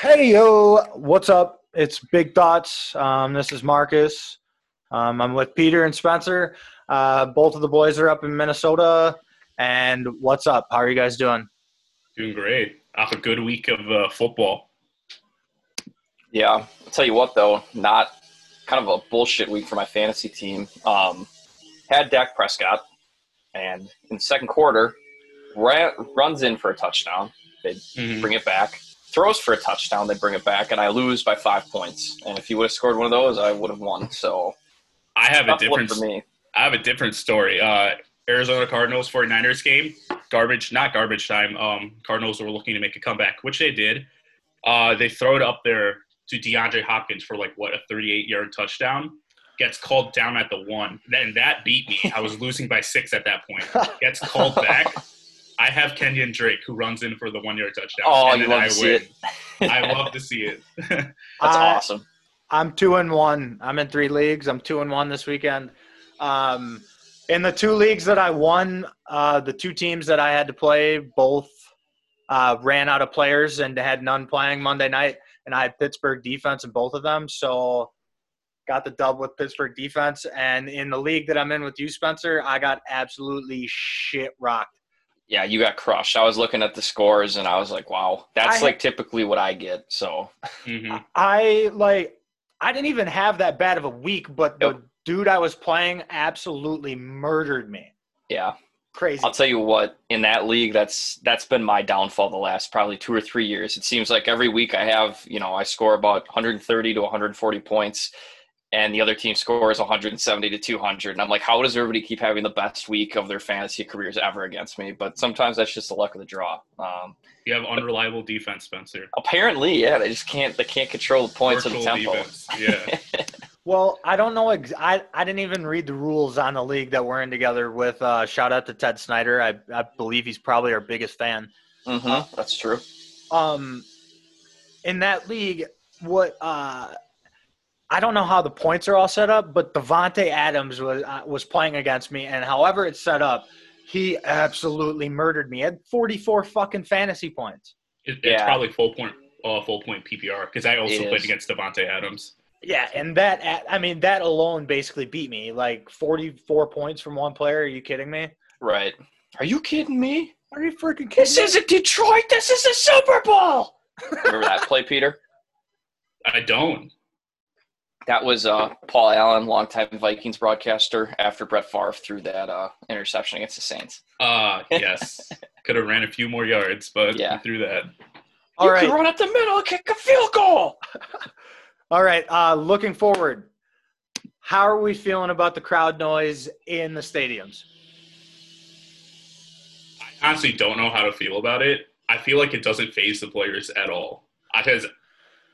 Hey yo, what's up? It's Big Thoughts. Um, this is Marcus. Um, I'm with Peter and Spencer. Uh, both of the boys are up in Minnesota. And what's up? How are you guys doing? Doing great. Off a good week of uh, football. Yeah, I'll tell you what though, not kind of a bullshit week for my fantasy team. Um, had Dak Prescott, and in the second quarter, ran, runs in for a touchdown. They Mhm. bring it back. Throws for a touchdown. They bring it back, and I lose by five points. And if he would have scored one of those, I would have won. So I have a different. for me. I have a different story. Uh, Arizona Cardinals 49ers game, garbage, not garbage time. Um, Cardinals were looking to make a comeback, which they did. Uh, they throw it up there to DeAndre Hopkins for like what a 38 yard touchdown. Gets called down at the one. Then that beat me. I was losing by six at that point. Gets called back. I have Kenyon Drake who runs in for the one yard touchdown. Oh, and you then love I to see win. it. I love to see it. That's I- awesome. I'm two and one. I'm in three leagues. I'm two and one this weekend. Um, in the two leagues that I won, uh, the two teams that I had to play both uh, ran out of players and had none playing Monday night, and I had Pittsburgh defense in both of them. So got the dub with Pittsburgh defense. And in the league that I'm in with you, Spencer, I got absolutely shit rocked. Yeah, you got crushed. I was looking at the scores, and I was like, "Wow, that's I- like typically what I get." So Mhm. I like I didn't even have that bad of a week, but the Yep. dude I was playing absolutely murdered me. yeah, Crazy. I'll tell you what, in that league, that's that's been my downfall the last probably two or three years. It seems like every week I have, you know, I score about 130 to 140 points, and the other team scores 170 to 200, and I'm like, how does everybody keep having the best week of their fantasy careers ever against me? But sometimes that's just the luck of the draw. Um, You have unreliable defense, Spencer. apparently, yeah, they just can't they can't control the points of the Virtual tempo. defense. Yeah. Well, I don't know. Ex- I I didn't even read the rules on the league that we're in together with. Uh, shout out to Ted Snyder. I I believe he's probably our biggest fan. hmm that's true. Um, in that league, what uh, I don't know how the points are all set up, but Davante Adams was uh, was playing against me, and however it's set up, he absolutely murdered me. He had forty four fucking fantasy points. It, it's Yeah. probably full point, uh, full point PPR because I also It played is. against Davante Adams. Yeah, and that I mean that alone basically beat me. Like forty four points from one player. Are you kidding me? Right. Are you kidding me? Are you freaking kidding This me? isn't Detroit. This is the Super Bowl. Remember that play, Peter? I don't. That was uh, Paul Allen, longtime Vikings broadcaster, after Brett Favre threw that uh, interception against the Saints. Uh yes, could have ran a few more yards, but Yeah. yeah. through that. All you right. could run up the middle and kick a field goal. All right. Uh, looking forward, how are we feeling about the crowd noise in the stadiums? I honestly don't know how to feel about it. I feel like it doesn't phase the players at all. Because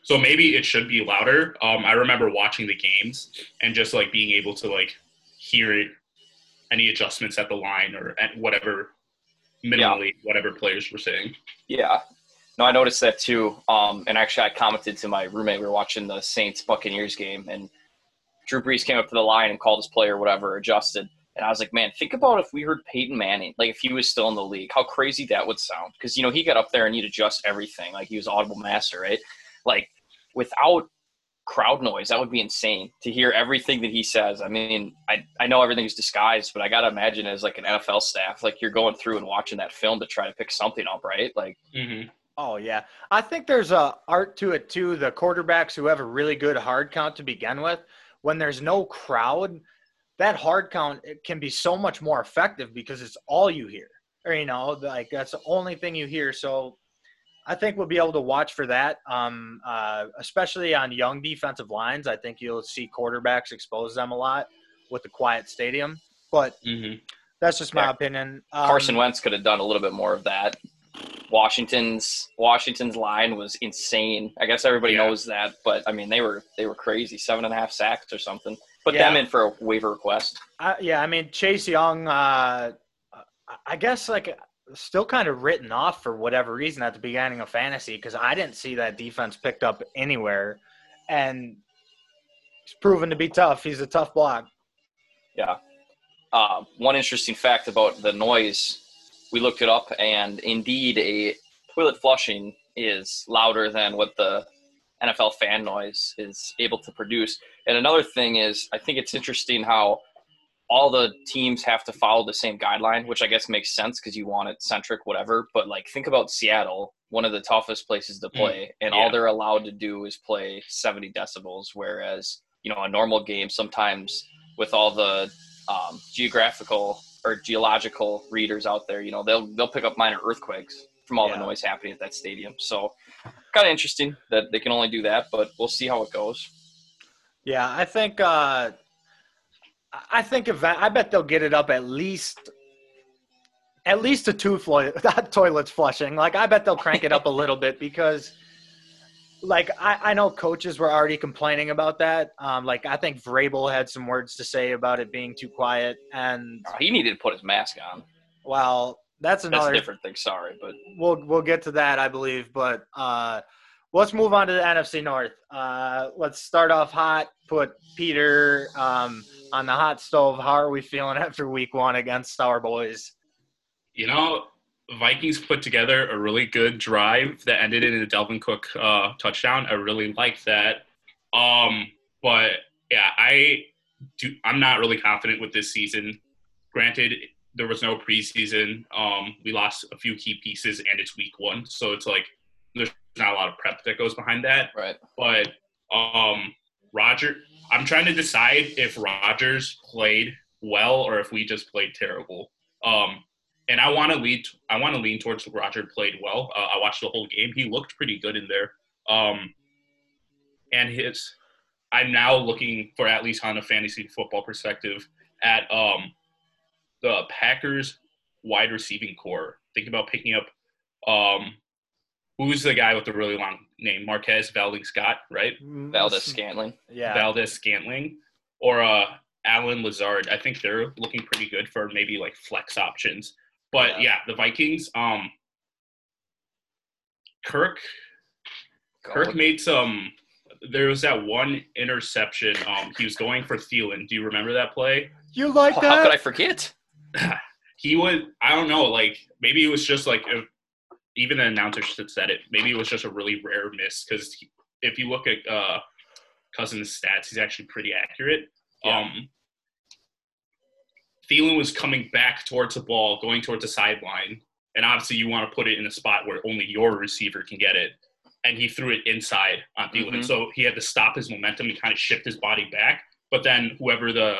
so maybe it should be louder. Um, I remember watching the games and just like being able to like hear it, any adjustments at the line or at whatever minimally whatever players were saying. Yeah. No, I noticed that too. Um, and actually, I commented to my roommate. We were watching the Saints Buccaneers game, and Drew Brees came up to the line and called his player, whatever, adjusted. And I was like, man, think about if we heard Peyton Manning, like if he was still in the league, how crazy that would sound. Because, you know, he got up there and he'd adjust everything. Like he was audible master, right? Like without crowd noise, that would be insane to hear everything that he says. I mean, I, I know everything's disguised, but I got to imagine as like an NFL staff, like you're going through and watching that film to try to pick something up, right? Like, Mm-hmm. Oh yeah, I think there's a art to it too. The quarterbacks who have a really good hard count to begin with, when there's no crowd, that hard count it can be so much more effective because it's all you hear, or you know, like that's the only thing you hear. So, I think we'll be able to watch for that, um, uh, especially on young defensive lines. I think you'll see quarterbacks expose them a lot with the quiet stadium, but Mm-hmm. that's just my Yeah. opinion. Um, Carson Wentz could have done a little bit more of that. Washington's Washington's line was insane. I guess everybody Yeah. knows that, but I mean they were they were crazy, seven and a half sacks or something. Put Yeah. them in for a waiver request. I, yeah, I mean Chase Young. Uh, I guess like still kind of written off for whatever reason at the beginning of fantasy because I didn't see that defense picked up anywhere, and he's proven to be tough. He's a tough block. Yeah. Uh, one interesting fact about the noise, we looked it up, and indeed, a toilet flushing is louder than what the NFL fan noise is able to produce. And another thing is, I think it's interesting how all the teams have to follow the same guideline, which I guess makes sense because you want it centric, whatever. But like, think about Seattle, one of the toughest places to play, mm, and yeah. all they're allowed to do is play 70 decibels, whereas you know a normal game sometimes with all the um, geographical or geological readers out there, you know, they'll they'll pick up minor earthquakes from all yeah. the noise happening at that stadium. So, kind of interesting that they can only do that, but we'll see how it goes. Yeah, I think uh, I think if I bet they'll get it up at least at least a two flo- toilets flushing. Like I bet they'll crank it up a little bit because like I, I know coaches were already complaining about that. Um, like I think Vrabel had some words to say about it being too quiet, and oh, he needed to put his mask on. Well, that's another that's different thing. Sorry, but we'll we'll get to that, I believe. But uh, let's move on to the NFC North. Uh, let's start off hot. Put Peter um, on the hot stove. How are we feeling after Week One against our boys? You know, Vikings put together a really good drive that ended in a Dalvin Cook uh, touchdown. I really liked that. Um, but yeah, I do. I'm not really confident with this season. Granted, there was no preseason. Um, we lost a few key pieces, and it's week one, so it's like there's not a lot of prep that goes behind that. Right. But um, Roger, I'm trying to decide if Rodgers played well or if we just played terrible. Um, and I want to lead. I want to lean towards Roger played well. Uh, I watched the whole game. He looked pretty good in there. Um, and his, I'm now looking for at least on a fantasy football perspective at um, the Packers wide receiving core. Think about picking up um, who's the guy with the really long name? Marquez Valdes Scott, right? Mm, Valdes Scantling. Yeah. Valdes Scantling. Or uh, Allen Lazard. I think they're looking pretty good for maybe like flex options. But yeah, yeah the Vikings. Um, Kirk. Kirk made some. There was that one interception. Um, he was going for Thielen. Do you remember that play? You like that? How could I forget? he would. I don't know. Like maybe it was just like if, even the announcer said it. Maybe it was just a really rare miss because if you look at uh, Cousins' stats, he's actually pretty accurate. Yeah. Um, Thielen was coming back towards the ball, going towards the sideline, and obviously you want to put it in a spot where only your receiver can get it. And he threw it inside on Thielen, mm-hmm. so he had to stop his momentum and kind of shift his body back. But then whoever the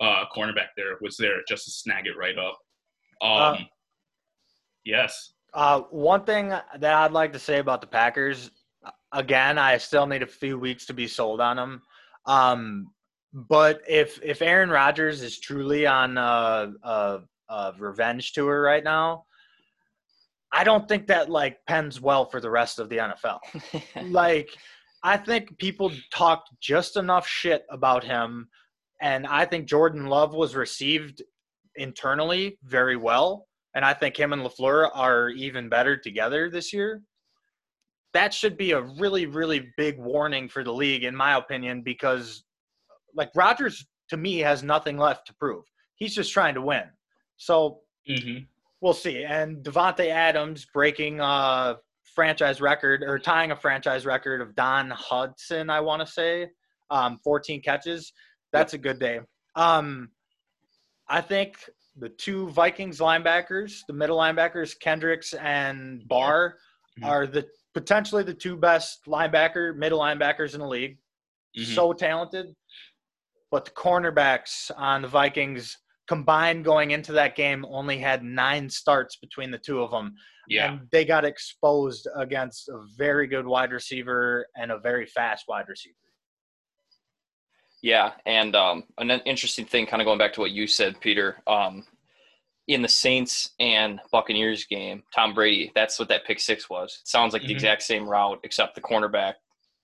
uh, cornerback there was there just to snag it right up. Um, uh, yes. Uh, one thing that I'd like to say about the Packers, again, I still need a few weeks to be sold on them. Um, but if if Aaron Rodgers is truly on a, a, a revenge tour right now, I don't think that like pens well for the rest of the NFL. like, I think people talked just enough shit about him, and I think Jordan Love was received internally very well, and I think him and Lafleur are even better together this year. That should be a really, really big warning for the league, in my opinion, because like Rodgers to me has nothing left to prove. He's just trying to win. So mm-hmm. we'll see. And Davante Adams breaking a franchise record or tying a franchise record of Don Hutson, I want to say, um, 14 catches. That's a good day. Um, I think the two Vikings linebackers, the middle linebackers, Kendricks and Barr, mm-hmm. are the potentially the two best linebacker, middle linebackers in the league. Mm-hmm. So talented but the cornerbacks on the Vikings combined going into that game only had nine starts between the two of them. Yeah. And they got exposed against a very good wide receiver and a very fast wide receiver. Yeah, and um, an interesting thing, kind of going back to what you said, Peter. Um, in the Saints and Buccaneers game, Tom Brady, that's what that pick six was. It sounds like mm-hmm. the exact same route, except the cornerback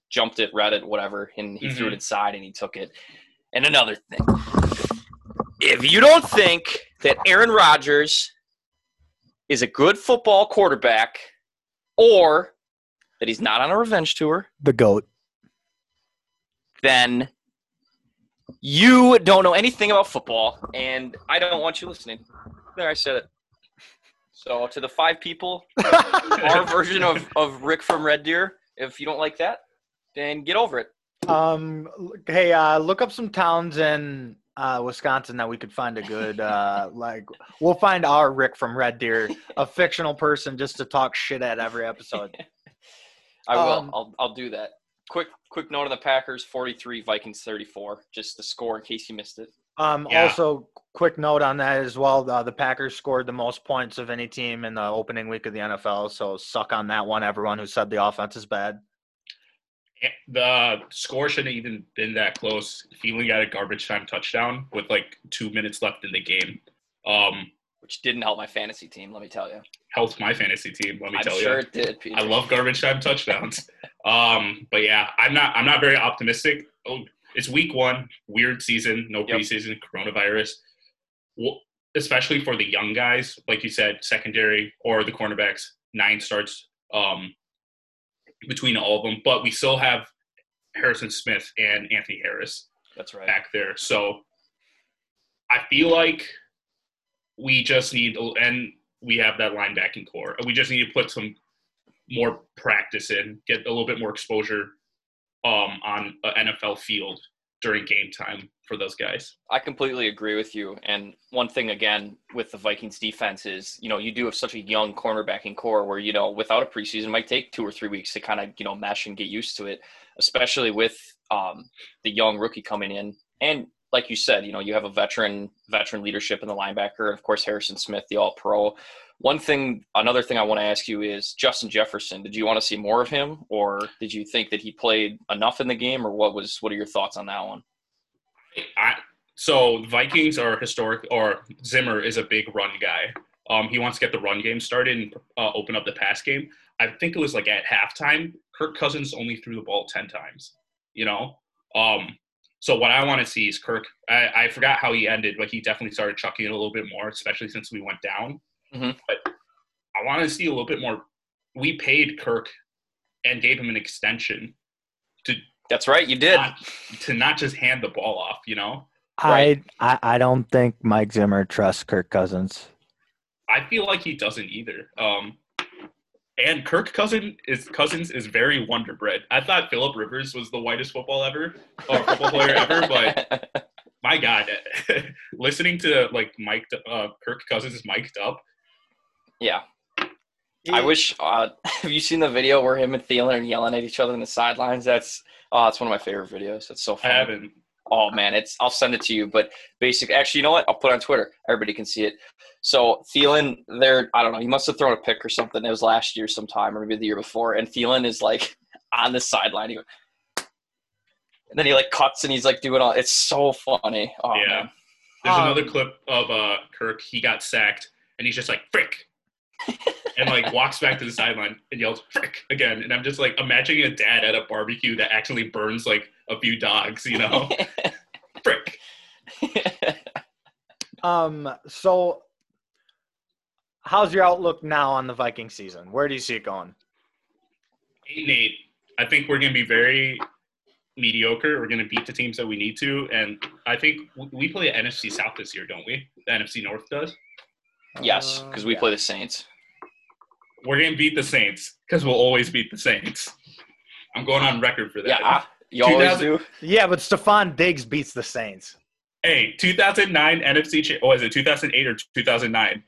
jumped it, read it, whatever, and he mm-hmm. threw it inside and he took it. And another thing if you don't think that Aaron Rodgers is a good football quarterback or that he's not on a revenge tour, the GOAT, then you don't know anything about football, and I don't want you listening. There, I said it. So to the five people, our version of, of Rick from Red Deer. If you don't like that, then get over it. Um, hey, uh, look up some towns in uh, Wisconsin that we could find a good uh, like. We'll find our Rick from Red Deer, a fictional person, just to talk shit at every episode. I will. Um, I'll, I'll do that. Quick quick note on the Packers: forty-three, Vikings thirty-four. Just the score in case you missed it. Um, Yeah. Also, quick note on that as well. Uh, the Packers scored the most points of any team in the opening week of the NFL. So suck on that one, everyone who said the offense is bad. The score shouldn't even been that close. Thielen got a garbage time touchdown with like two minutes left in the game. Um, Which didn't help my fantasy team. Let me tell you. helped my fantasy team. Let me I'm tell sure you. it did. Peter. I love garbage time touchdowns. Um, but yeah, I'm not. I'm not very optimistic. Oh, it's week one, weird season, no Yep. preseason, coronavirus. Well, especially for the young guys, like you said, secondary or the cornerbacks, nine starts um, between all of them. But we still have Harrison Smith and Anthony Harris That's right. back there. So I feel like we just need, and we have that linebacking core. We just need to put some more practice in, get a little bit more exposure um, on an NFL field during game time for those guys. I completely agree with you. And one thing again with the Vikings defense is, you know, you do have such a young cornerbacking core where, you know, without a preseason might take two or three weeks to kind of, you know, mesh and get used to it, especially with um, the young rookie coming in. And like you said, you know, you have a veteran veteran leadership in the linebacker, and of course Harrison Smith, the all pro. One thing another thing I want to ask you is Justin Jefferson, did you want to see more of him or did you think that he played enough in the game or what was what are your thoughts on that one? I, so Vikings are historic, or Zimmer is a big run guy. Um, he wants to get the run game started and uh, open up the pass game. I think it was like at halftime, Kirk Cousins only threw the ball ten times. You know, um, so what I want to see is Kirk. I, I forgot how he ended, but he definitely started chucking it a little bit more, especially since we went down. Mhm. But I want to see a little bit more. We paid Kirk and gave him an extension to. That's right, you did. not, to not just hand the ball off. You know. Right. I, I I don't think Mike Zimmer trusts Kirk Cousins. I feel like he doesn't either. Um, and Kirk Cousin is Cousins is very wonder bread. I thought Philip Rivers was the whitest football ever or football player ever, but my God, listening to like Mike uh, Kirk Cousins is mic'd up. yeah, I wish. Uh, have you seen the video where him and Thielen are yelling at each other in the sidelines? That's oh, it's one of my favorite videos. That's so I haven't. Oh man, it's I'll send it to you. But basic, actually, you know what? I'll put it on Twitter. Everybody can see it. So Thielen, there, I don't know. He must have thrown a pick or something. It was last year sometime, or maybe the year before. And Thielen is like on the sideline. He goes, and then he like cuts and he's like doing all. It's so funny. Oh Yeah. man. There's Um, another clip of uh, Kirk. He got sacked, and he's just like frick, and like walks back to the sideline and yells frick again. And I'm just like imagining a dad at a barbecue that actually burns like a few dogs. You know, frick. Um. So, how's your outlook now on the Viking season? Where do you see it going? eight and eight. I think we're going to be very mediocre. We're going to beat the teams that we need to, and I think we play the NFC South this year, don't we? The NFC North does. yes, Uh, because we yeah. play the Saints. We're going to beat the Saints because we'll always beat the Saints. I'm going on record for that. Yeah, ah, you always do. Yeah, but Stefon Diggs beats the Saints. Hey, 2009 NFC. Cha- oh, is it 2008 or 2009?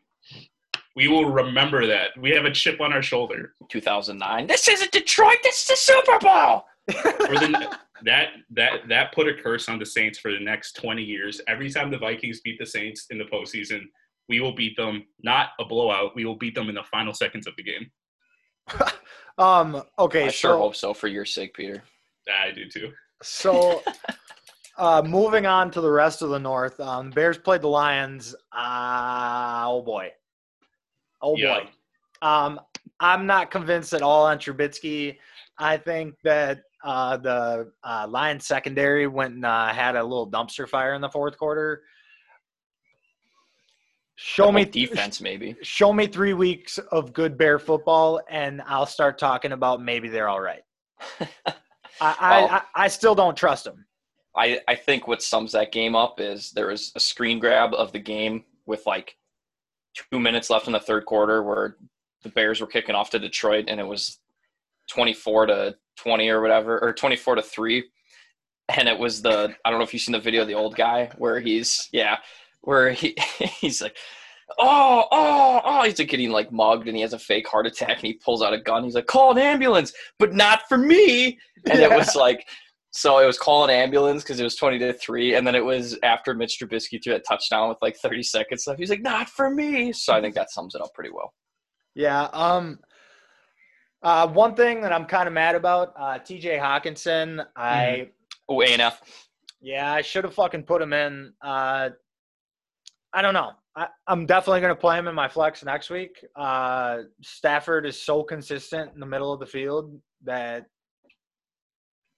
We will remember that. We have a chip on our shoulder. 2009. This isn't Detroit. This is the Super Bowl. For the, that that that put a curse on the Saints for the next 20 years. Every time the Vikings beat the Saints in the postseason, we will beat them. Not a blowout. We will beat them in the final seconds of the game. Um. Okay. I so, sure hope so for your sake, Peter. I do too. So, uh, moving on to the rest of the North, um, Bears played the Lions. Uh, oh boy, oh Yeah. boy. Um, I'm not convinced at all on Trubisky. I think that uh, the uh, Lions secondary went and uh, had a little dumpster fire in the fourth quarter. Show me defense, maybe. Show me three weeks of good Bear football, and I'll start talking about maybe they're all right. I, I, Well- I, I still don't trust them. I, I think what sums that game up is there was a screen grab of the game with like two minutes left in the third quarter where the Bears were kicking off to Detroit and it was 24 to 20 or whatever, or 24 to 3. And it was the, I don't know if you've seen the video of the old guy where he's, yeah, where he, he's like, oh, oh, oh, he's like getting like mugged and he has a fake heart attack and he pulls out a gun. He's like, call an ambulance, but not for me. And yeah. it was like, so it was call an ambulance because it was 20 to 3. And then it was after Mitch Trubisky threw that touchdown with like 30 seconds left. He's like, not for me. So I think that sums it up pretty well. Yeah. Um, uh, one thing that I'm kind of mad about, uh, TJ Hockenson, I. Oh, ANF. Yeah, I should have fucking put him in. Uh, I don't know. I, am definitely going to play him in my flex next week. Uh, Stafford is so consistent in the middle of the field that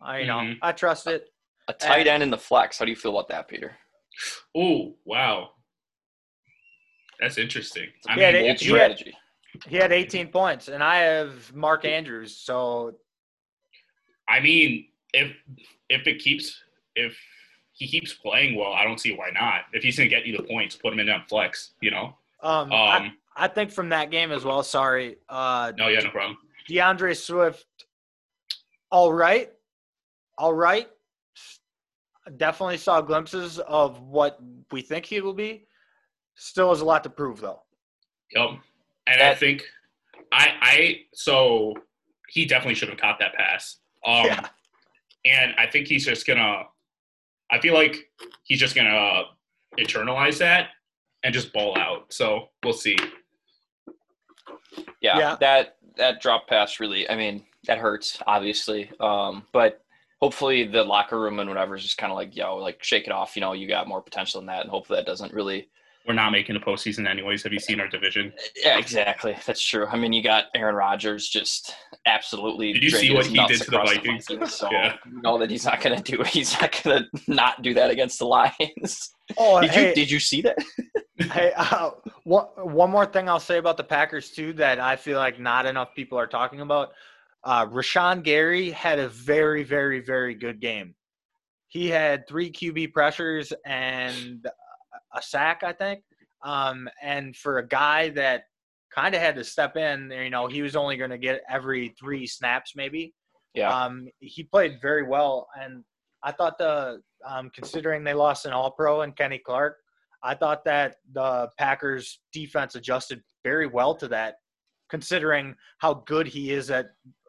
I, you know, mm-hmm. I trust it. A tight and, end in the flex. How do you feel about that, Peter? Oh wow, that's interesting. I mean, bold strategy. Had, he had 18 points, and I have Mark Andrews. So, I mean, if if it keeps if he keeps playing well, I don't see why not. If he's going to get you the points, put him in that flex. You know. Um, um I, I, think from that game as well. Sorry. Uh, no, yeah, no problem. DeAndre Swift, all right, all right. Definitely saw glimpses of what we think he will be. Still has a lot to prove, though. Yep, and I think I I so he definitely should have caught that pass. Um, yeah. And I think he's just gonna I feel like he's just gonna internalize that and just ball out. So we'll see. Yeah, yeah, that that drop pass really. I mean, that hurts obviously, um, but hopefully the locker room and whatever is just kind of like, yo, like shake it off. You know, you got more potential than that, and hopefully that doesn't really we're not making the postseason anyways. Have you seen our division? Yeah, exactly. That's true. I mean, you got Aaron Rodgers just absolutely. Did you see what he did to the Vikings? The Vikings so yeah. you know that he's not going to do. He's not going to not do that against the Lions. Oh, did hey, you did you see that? hey, uh, one, one more thing I'll say about the Packers too that I feel like not enough people are talking about. Uh, Rashan Gary had a very, very, very good game. He had three QB pressures and a sack, I think. Um, and for a guy that kind of had to step in, you know, he was only going to get every three snaps, maybe. Yeah. Um, he played very well, and I thought the um, considering they lost an All Pro and Kenny Clark, I thought that the Packers defense adjusted very well to that, considering how good he is at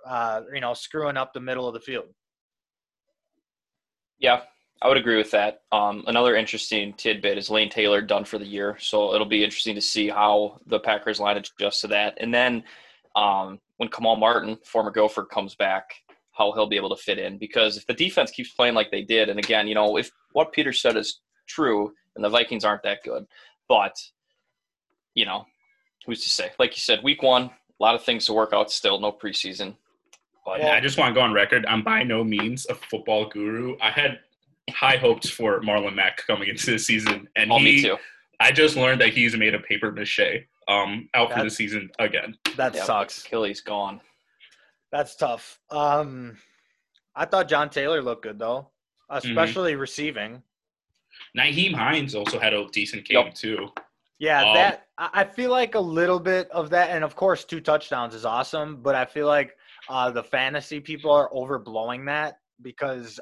uh, you know screwing up the middle of the field. Yeah, I would agree with that. Um, another interesting tidbit is Lane Taylor done for the year, so it'll be interesting to see how the Packers line adjusts to that. And then um, when Kamal Martin, former Gopher, comes back, how he'll be able to fit in. Because if the defense keeps playing like they did, and again, you know, if what Peter said is true, and the Vikings aren't that good, but you know, who's to say? Like you said, week one, a lot of things to work out still, no preseason. But yeah, I just want to go on record. I'm by no means a football guru. I had high hopes for Marlon Mack coming into the season, and oh, he, me too. I just learned that he's made a paper mache. Um, out for the season again. That yeah, sucks. Achilles gone. That's tough. Um, I thought John Taylor looked good though, mm-hmm. especially mm-hmm. receiving. Nyheim Hines also had a decent game yep. too. Yeah, um, that I feel like a little bit of that, and of course, two touchdowns is awesome. But I feel like uh, the fantasy people are overblowing that because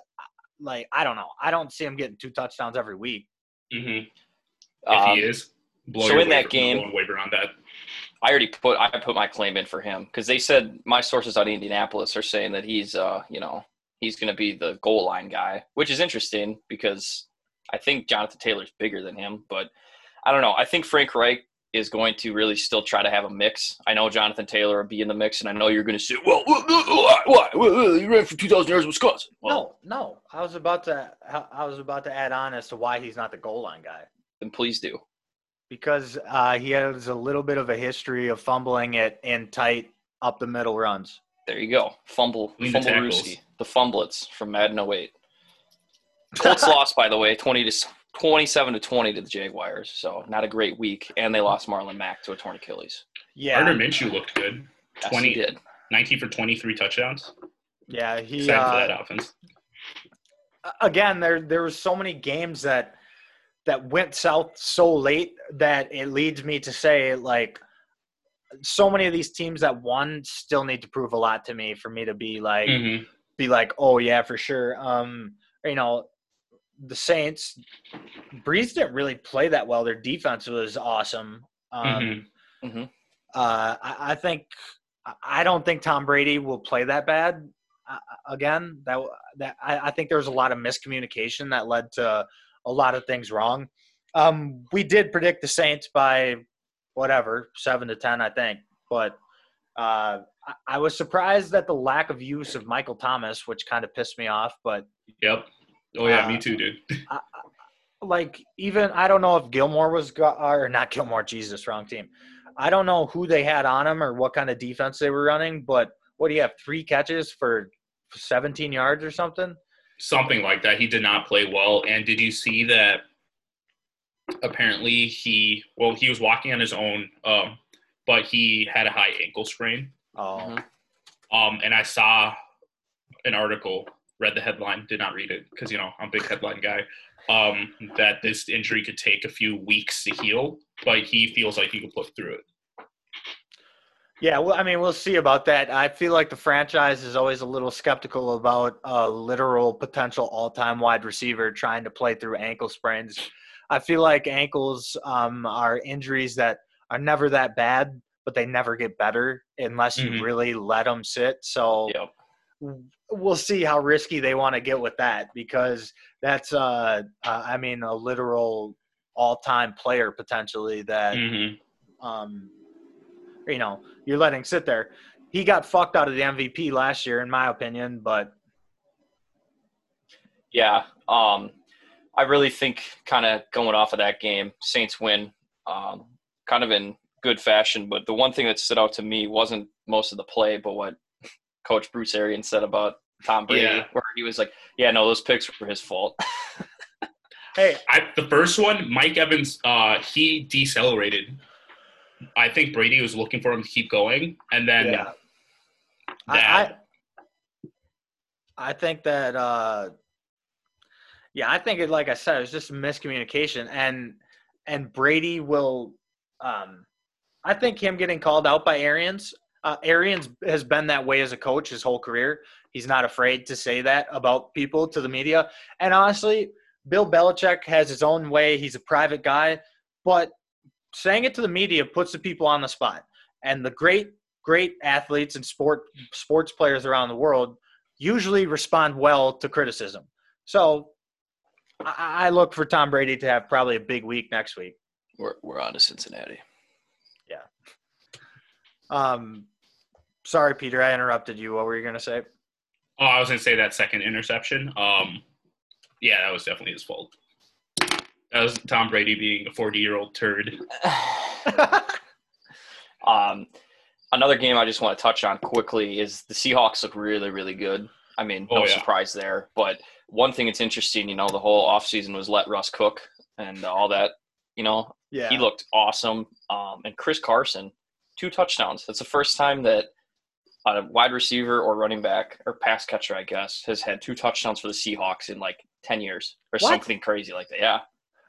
like I don't know. I don't see him getting two touchdowns every week. Mm-hmm. If um, he is, so in that game, waiver on that. I already put I put my claim in for him because they said my sources out of Indianapolis are saying that he's uh you know he's going to be the goal line guy, which is interesting because I think Jonathan Taylor's bigger than him, but I don't know. I think Frank Reich is going to really still try to have a mix. I know Jonathan Taylor will be in the mix, and I know you're going to say, "Well, what? what, what, you ran for 2,000 yards in Wisconsin." Well, no, no. I was about to. I was about to add on as to why he's not the goal line guy. Then please do. Because uh, he has a little bit of a history of fumbling it in tight up the middle runs. There you go. Fumble, fumble the, the fumblets from Madden 08. Colts lost, by the way, 20 to 27 to 20 to the Jaguars. So not a great week. And they lost Marlon Mack to a torn Achilles. Yeah. Gardner Minshew looked good. Yes, 20, did. 19 for 23 touchdowns. Yeah, he. uh, for that offense. Again, there there was so many games that that went south so late that it leads me to say like so many of these teams that won still need to prove a lot to me for me to be like Mhm. be like oh yeah for sure um you know the saints Brees didn't really play that well. Their defense was awesome. Um Mhm. uh I, I think I- i don't think tom brady will play that bad uh, again. That that I, I think there was a lot of miscommunication that led to a lot of things wrong. Um we did predict the saints by whatever seven to ten i think. But uh I, I was surprised at the lack of use of michael thomas which kind of pissed me off but Yep. Oh yeah, Uh, me too, dude. like even I don't know if Gilmore was go- or not Gilmore. Jesus, wrong team. I don't know who they had on him or what kind of defense they were running. But what do you have? Three catches for 17 yards or something? Something like that. He did not play well. And did you see that? Apparently, he well, he was walking on his own, um, but he had a high ankle sprain. Oh, Mhm. Um, and I saw an article, read the headline, did not read it because you know I'm a big headline guy. Um, that this injury could take a few weeks to heal, but he feels like he could put through it. yeah. Well, I mean, we'll see about that. I feel like the franchise is always a little skeptical about a literal potential all-time wide receiver trying to play through ankle sprains. I feel like ankles um, are injuries that are never that bad, but they never get better unless you Mhm. really let them sit. So Yep. We'll see how risky they want to get with that because that's, uh, uh, I mean, a literal all-time player potentially that hmm um, you know, you're letting sit there. He got fucked out of the MVP last year, in my opinion, but Yeah. Um, I really think kind of going off of that game, Saints win, um, kind of in good fashion. But the one thing that stood out to me wasn't most of the play, but what Coach Bruce Arians said about Tom Brady, Yeah. where he was like, "Yeah, no, those picks were his fault." hey, I, the first one, Mike Evans, uh, he decelerated. I think Brady was looking for him to keep going, and then yeah, I, I, I think that, uh, yeah, I think it. Like I said, it was just miscommunication, and and Brady will. Um, I think him getting called out by Arians. Uh, Arians has been that way as a coach his whole career. He's not afraid to say that about people to the media. And honestly, Bill Belichick has his own way. He's a private guy, but saying it to the media puts the people on the spot. And the great, great athletes and sport sports players around the world usually respond well to criticism. So I, I look for Tom Brady to have probably a big week next week. we're we're on to Cincinnati. Yeah. Um, sorry, Peter, I interrupted you. What were you going to say? oh, I was gonna say that second interception. Um, yeah, that was definitely his fault. That was Tom Brady being a forty-year-old turd. um, another game I just want to touch on quickly is the Seahawks look really, really good. I mean, no Oh, yeah. surprise there. But one thing that's interesting, you know, the whole offseason was let Russ cook and all that. You know, yeah. he looked awesome. Um, and Chris Carson, two touchdowns. That's the first time that a wide receiver or running back or pass catcher, I guess, has had two touchdowns for the Seahawks in like 10 years or What? something crazy like that. Yeah.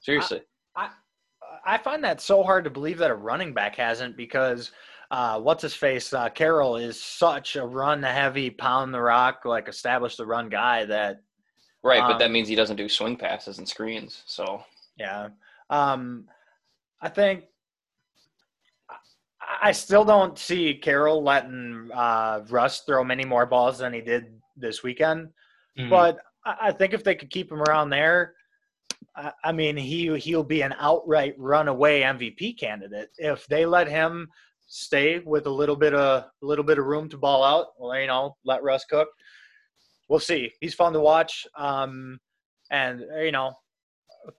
Seriously. I, I find that so hard to believe that a running back hasn't because uh, what's his face? Uh, Carroll is such a run heavy, pound the rock, like establish the run guy that, right. but that um, means he doesn't do swing passes and screens. So. yeah. Um, I think I- still don't see Carroll letting uh, Russ throw many more balls than he did this weekend. Mhm. But I think if they could keep him around there, I I mean, he he'll be an outright runaway MVP candidate if they let him stay with a little bit of a little bit of room to ball out. Well, you know, let Russ cook. We'll see. He's fun to watch, um, and you know,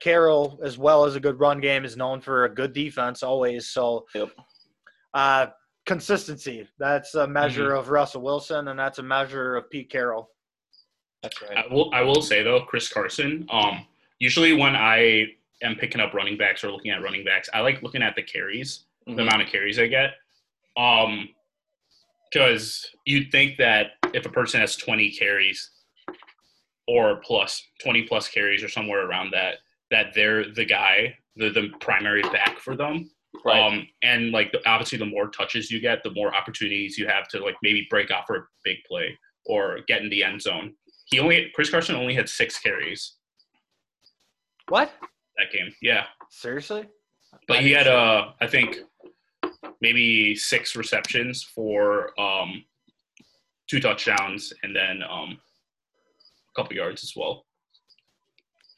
Carroll as well as a good run game is known for a good defense always. So, Yep. Uh, consistency. That's a measure of Russell Wilson, and that's a measure of Pete Carroll. That's right. I will. I will say though, Chris Carson. Um, usually when I am picking up running backs or looking at running backs, I like looking at the carries, the Mhm. amount of carries I get. Um, because you'd think that if a person has 20 carries or plus 20 plus carries or somewhere around that, that they're the guy, the the primary back for them. Right. Um, and like the, obviously, the more touches you get, the more opportunities you have to like maybe break off for a big play or get in the end zone. He only Chris Carson only had six carries What? that game. Yeah, Seriously? but he had uh I think maybe six receptions for um two touchdowns and then um a couple yards as well.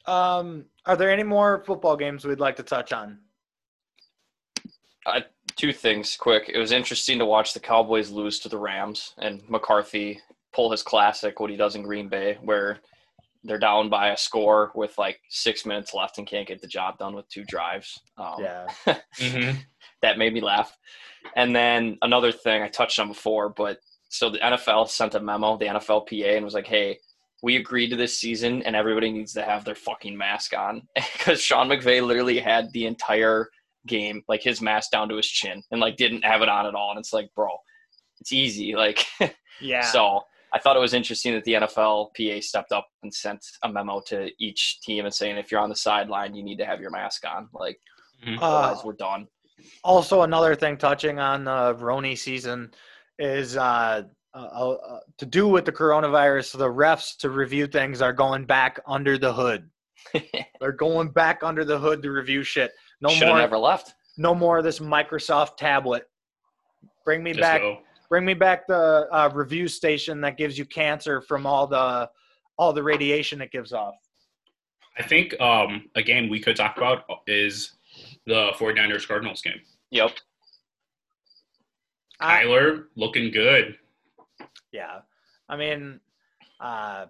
Um, are there any more football games we'd like to touch on? Two things quick. It was interesting to watch the Cowboys lose to the Rams and McCarthy pull his classic, what he does in Green Bay, where they're down by a score with like six minutes left and can't get the job done with two drives. Um, Yeah. Mm-hmm. that made me laugh. And then another thing I touched on before, but so the NFL sent a memo, the NFLPA, and was like, hey, we agreed to this season and everybody needs to have their fucking mask on. Because Sean McVay literally had the entire game, like his mask down to his chin and like didn't have it on at all. And it's like, bro, it's easy. Like, Yeah. so I thought it was interesting that the NFLPA stepped up and sent a memo to each team and saying, if you're on the sideline, you need to have your mask on. Like, Mhm. Uh, otherwise, we're done. also, another thing touching on the Roni season is uh, uh, uh, to do with the coronavirus. The refs to review things are going back under the hood. They're going back under the hood to review shit. No Should more. never left. No more of this Microsoft tablet. Bring me Just back. go. Bring me back the uh, review station that gives you cancer from all the all the radiation it gives off. I think um a game we could talk about is the 49ers Cardinals game. Yep. I- Kyler looking good. Yeah. I mean, uh,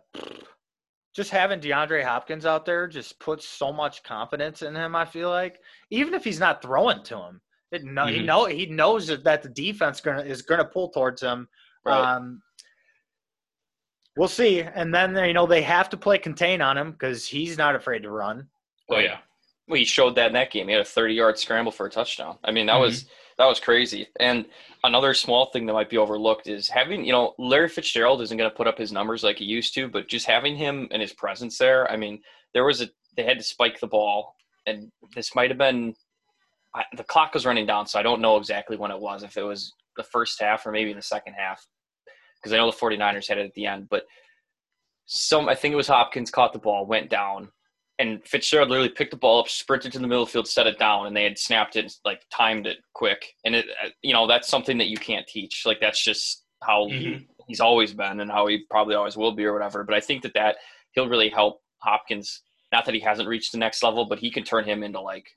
just having DeAndre Hopkins out there just puts so much confidence in him. I feel like even if he's not throwing to him, it no, he Mhm. know he knows that the defense gonna is gonna pull towards him. Right. Um, we'll see. And then you know they have to play contain on him because he's not afraid to run. Oh yeah. Well, he showed that in that game. He had a 30-yard scramble for a touchdown. I mean, that Mhm. was that was crazy. And another small thing that might be overlooked is having, you know, Larry Fitzgerald isn't going to put up his numbers like he used to, but just having him and his presence there. I mean, there was a they had to spike the ball, and this might have been I, the clock was running down, so I don't know exactly when it was. If it was the first half or maybe in the second half, because I know the 49ers had it at the end, but some I think it was Hopkins caught the ball, went down, and Fitzgerald literally picked the ball up, sprinted to the middle the field, set it down, and they had snapped it, like timed it quick. And it, uh, you know, that's something that you can't teach. Like that's just how Mhm. he's always been and how he probably always will be or whatever. But I think that that he'll really help Hopkins. Not that he hasn't reached the next level, but he can turn him into like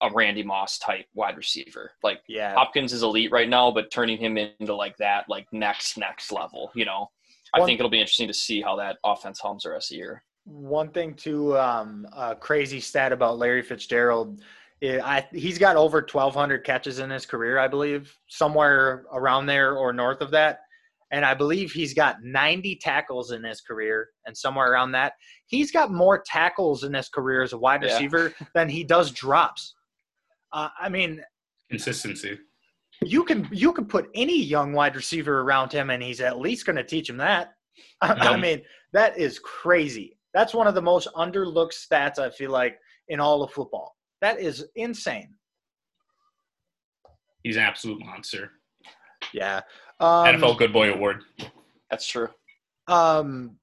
a Randy Moss type wide receiver. Like Yeah. Hopkins is elite right now, but turning him into like that, like next next level, you know. I think it'll be interesting to see how that offense hums the rest of the year. One thing too, um, a crazy stat about Larry Fitzgerald, eh, I, he's got over 1,200 catches in his career, I believe, somewhere around there or north of that. And I believe he's got 90 tackles in his career, and somewhere around that. He's got more tackles in his career as a wide Yeah. receiver than he does drops. Uh, I mean, Consistency. you can you can put any young wide receiver around him, and he's at least going to teach him that. I, I mean, that is crazy. That's one of the most underlooked stats I feel like in all of football. That is insane. He's an absolute monster. Yeah. Um, NFL Good Boy Award. That's true. Um,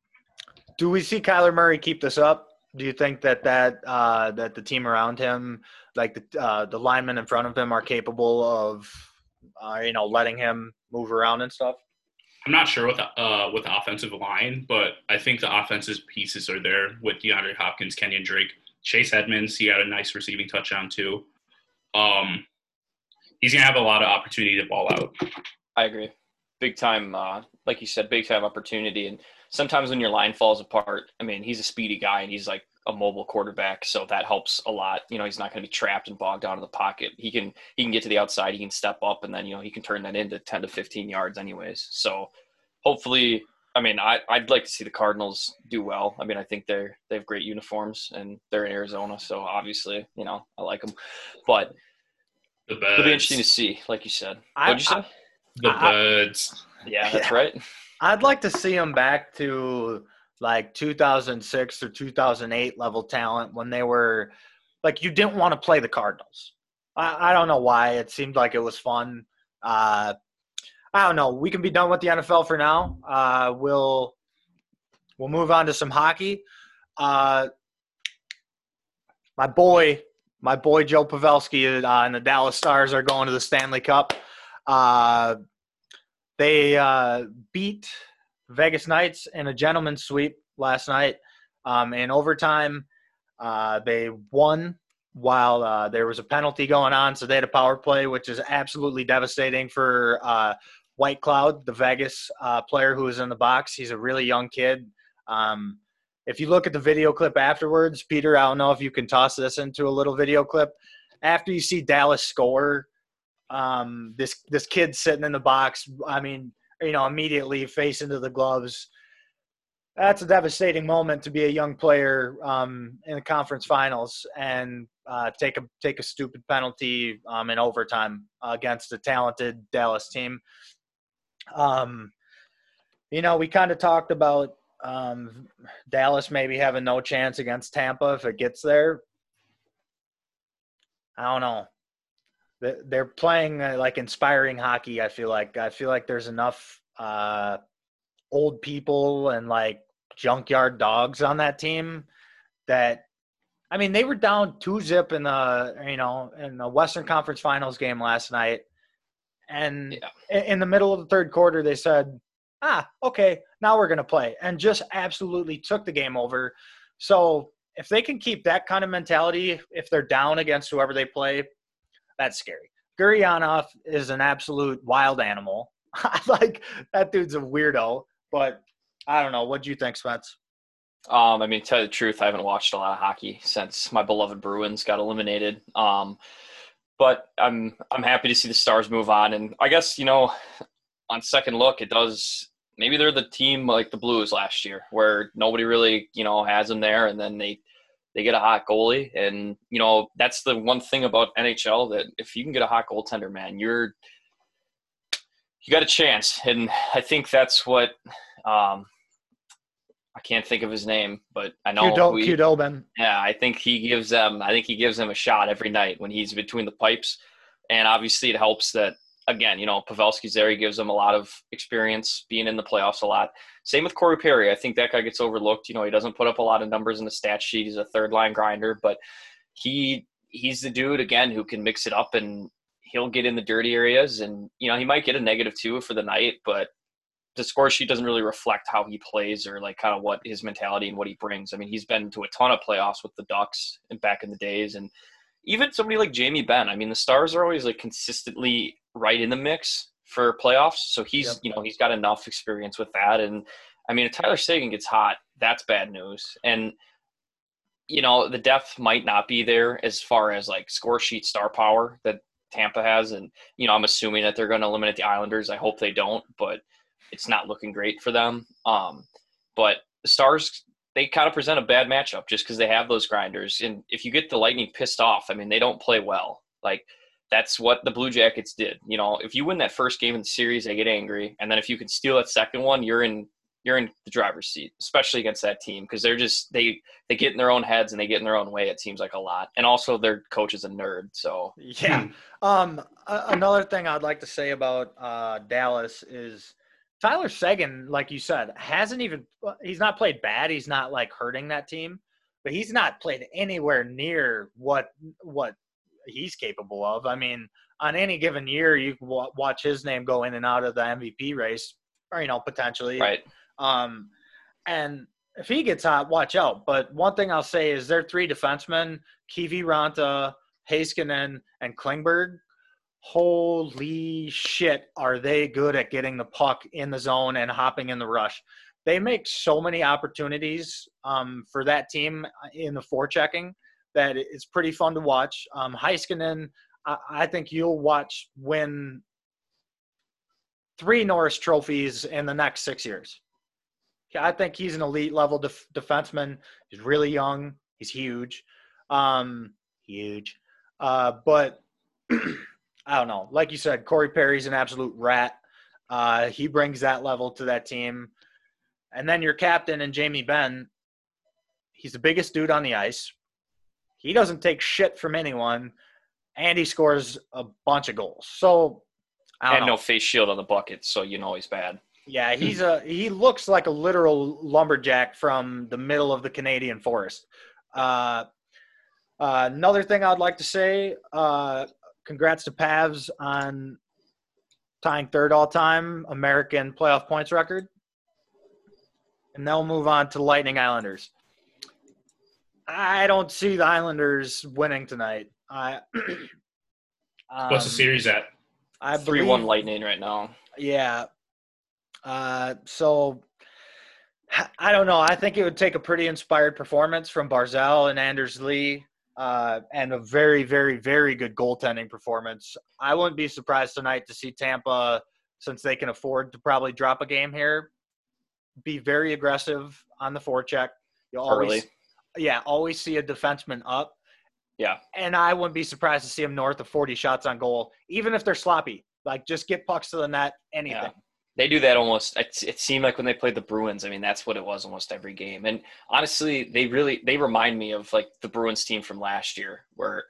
do we see Kyler Murray keep this up? Do you think that that uh, that the team around him, like the uh, the linemen in front of him, are capable of, uh, you know, letting him move around and stuff? I'm not sure with the, uh, with the offensive line, but I think the offensive pieces are there with DeAndre Hopkins, Kenyon Drake, Chase Edmonds. He had a nice receiving touchdown too. Um, he's gonna have a lot of opportunity to ball out. I agree. Big time, uh, like you said, big time opportunity. And sometimes when your line falls apart, I mean, he's a speedy guy and he's like a mobile quarterback, so that helps a lot. You know, he's not going to be trapped and bogged down in the pocket. He can he can get to the outside, he can step up, and then you know he can turn that into ten to fifteen yards, anyways. So hopefully, I mean, I I'd like to see the Cardinals do well. I mean, I think they're they have great uniforms and they're in Arizona, so obviously, you know, I like them. But The it'll be interesting to see, like you said. I- What'd you say? The I- Birds. yeah, that's right. I'd like to see them back to like 2006 or 2008 level talent when they were like you didn't want to play the Cardinals. I, I don't know why. It seemed like it was fun. Uh, I don't know. We can be done with the NFL for now. Uh, we'll we'll move on to some hockey. Uh, my boy, my boy Joe Pavelski uh, and the Dallas Stars are going to the Stanley Cup. Uh, they uh, beat Vegas Knights in a gentleman's sweep last night. Um, in overtime, uh, they won while uh, there was a penalty going on, so they had a power play, which is absolutely devastating for uh, Whitecloud, the Vegas uh, player who was in the box. He's a really young kid. Um, if you look at the video clip afterwards, Peter, I don't know if you can toss this into a little video clip. After you see Dallas score, um, this this kid sitting in the box. I mean, you know, immediately face into the gloves. That's a devastating moment to be a young player um, in the conference finals and uh, take a take a stupid penalty um, in overtime against a talented Dallas team. Um, you know, we kind of talked about um, Dallas maybe having no chance against Tampa if it gets there. I don't know. They're playing uh, like inspiring hockey. I feel like I feel like there's enough uh, old people and like junkyard dogs on that team that I mean they were down two zip in the you know in the Western Conference Finals game last night, and yeah. in the middle of the third quarter they said ah, okay, now we're going to play, and just absolutely took the game over. So if they can keep that kind of mentality, if they're down against whoever they play, that's scary. Gurianov is an absolute wild animal. like that dude's a weirdo, but I don't know. What do you think, Spence? Um, I mean, to tell you the truth, I haven't watched a lot of hockey since my beloved Bruins got eliminated. Um, but I'm I'm happy to see the Stars move on, and I guess you know, on second look, it does maybe they're the team like the Blues last year, where nobody really you know has them there, and then they they get a hot goalie, and you know that's the one thing about NHL that if you can get a hot goaltender, man, you're you got a chance, and I think that's what um, I can't think of his name, but I know Khudobin. Yeah, I think he gives them. I think he gives them a shot every night when he's between the pipes, and obviously it helps that again, you know, Pavelski's there. He gives them a lot of experience being in the playoffs a lot. Same with Corey Perry. I think that guy gets overlooked. You know, he doesn't put up a lot of numbers in the stat sheet. He's a third line grinder, but he he's the dude again who can mix it up and he'll get in the dirty areas and you know he might get a negative two for the night, but the score sheet doesn't really reflect how he plays or like kind of what his mentality and what he brings. I mean, he's been to a ton of playoffs with the Ducks and back in the days and even somebody like Jamie Benn. I mean, the Stars are always like consistently right in the mix for playoffs. So he's, yep. you know, he's got enough experience with that. And I mean, if Tyler Seguin gets hot, that's bad news. And, you know, the depth might not be there as far as like score sheet star power that Tampa has. And, you know, I'm assuming that they're going to eliminate the Islanders. I hope they don't, but it's not looking great for them. Um, but the Stars, they kind of present a bad matchup just because they have those grinders. And if you get the Lightning pissed off, I mean, they don't play well. Like, that's what the Blue Jackets did. You know, if you win that first game in the series, they get angry, and then if you can steal that second one, you're in you're in the driver's seat, especially against that team because they're just they they get in their own heads and they get in their own way. It seems like a lot, and also their coach is a nerd. So yeah. um, another thing I'd like to say about uh, Dallas is Tyler Seguin, like you said, hasn't even he's not played bad. He's not like hurting that team, but he's not played anywhere near what what he's capable of. I mean, on any given year, you can watch his name go in and out of the MVP race, or you know, potentially. Right. Um, and if he gets hot, watch out. But one thing I'll say is their three defensemen, Kiviranta, Heiskanen, and Klingberg. Holy shit, are they good at getting the puck in the zone and hopping in the rush? They make so many opportunities um, for that team in the forechecking that it's pretty fun to watch. Um, Heiskanen, I, I think you'll watch win three Norris trophies in the next six years. I think he's an elite level def- defenseman. He's really young. He's huge, um, huge. Uh, but I don't know. Like you said, Corey Perry's an absolute rat. Uh, he brings that level to that team. And then your captain and Jamie Benn, he's the biggest dude on the ice. He doesn't take shit from anyone, and he scores a bunch of goals. So, I don't And know. no face shield on the bucket, so you know he's bad. Yeah, he's a he looks like a literal lumberjack from the middle of the Canadian forest. Uh, uh, another thing I'd like to say, uh, congrats to Pavs on tying third all time American playoff points record. And they'll move on to Lightning Islanders. I don't see the Islanders winning tonight. I What's the um, series at? I Three believe, one Lightning right now. yeah. Uh, so I don't know. I think it would take a pretty inspired performance from Barzal and Anders Lee, uh, and a very, very, very good goaltending performance. I wouldn't be surprised tonight to see Tampa, since they can afford to probably drop a game here, be very aggressive on the forecheck. You always, Early. Yeah, always see a defenseman up. Yeah. And I wouldn't be surprised to see him north of 40 shots on goal, even if they're sloppy. Like, just get pucks to the net, anything. Yeah. They do that almost. It, it seemed like when they played the Bruins. I mean, that's what it was almost every game. And honestly, they really they remind me of like the Bruins team from last year, where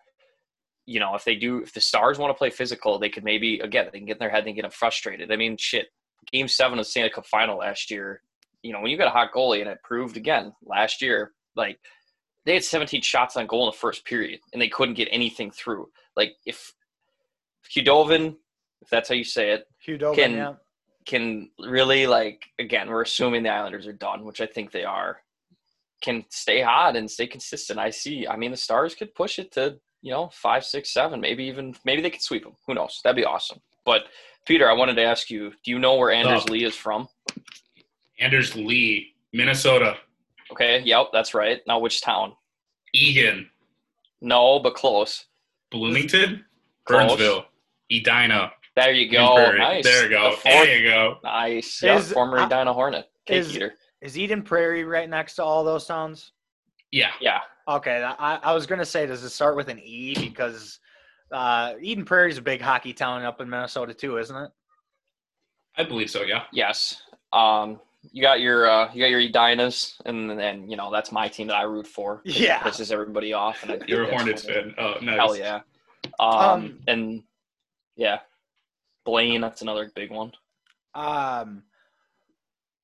you know if they do if the Stars want to play physical, they could maybe again they can get in their head and get them frustrated. I mean, shit. Game seven of the Stanley Cup Final last year. You know, when you got a hot goalie, and it proved again last year, like they had 17 shots on goal in the first period, and they couldn't get anything through. Like if if Hudovin, if that's how you say it, Hugh Dogan, Can- yeah. can really like again we're assuming the islanders are done which i think they are can stay hot and stay consistent i see i mean the stars could push it to you know five six seven maybe even maybe they could sweep them who knows that'd be awesome but peter i wanted to ask you do you know where anders Oh. lee is from Anders Lee, Minnesota, okay yep that's right now which town Eagan, no but close Bloomington, Close. Burnsville, Edina. there you go Prairie. nice There you go. The fourth- There you go. nice yeah, Is- former uh, edina hornet cake is- eater Is Eden Prairie right next to all those towns? Yeah. yeah Okay, I, I was gonna say, does it start with an E because uh, Eden Prairie is a big hockey town up in Minnesota too, isn't it? I believe so. Yeah. Yes. Um, you got your uh, you got your Edinas, and then you know that's my team that I root for. It Yeah. pisses everybody off. And I You're a Hornets what- fan. Oh, nice. Hell yeah. Um, Um, and yeah, Blaine, that's another big one. Um,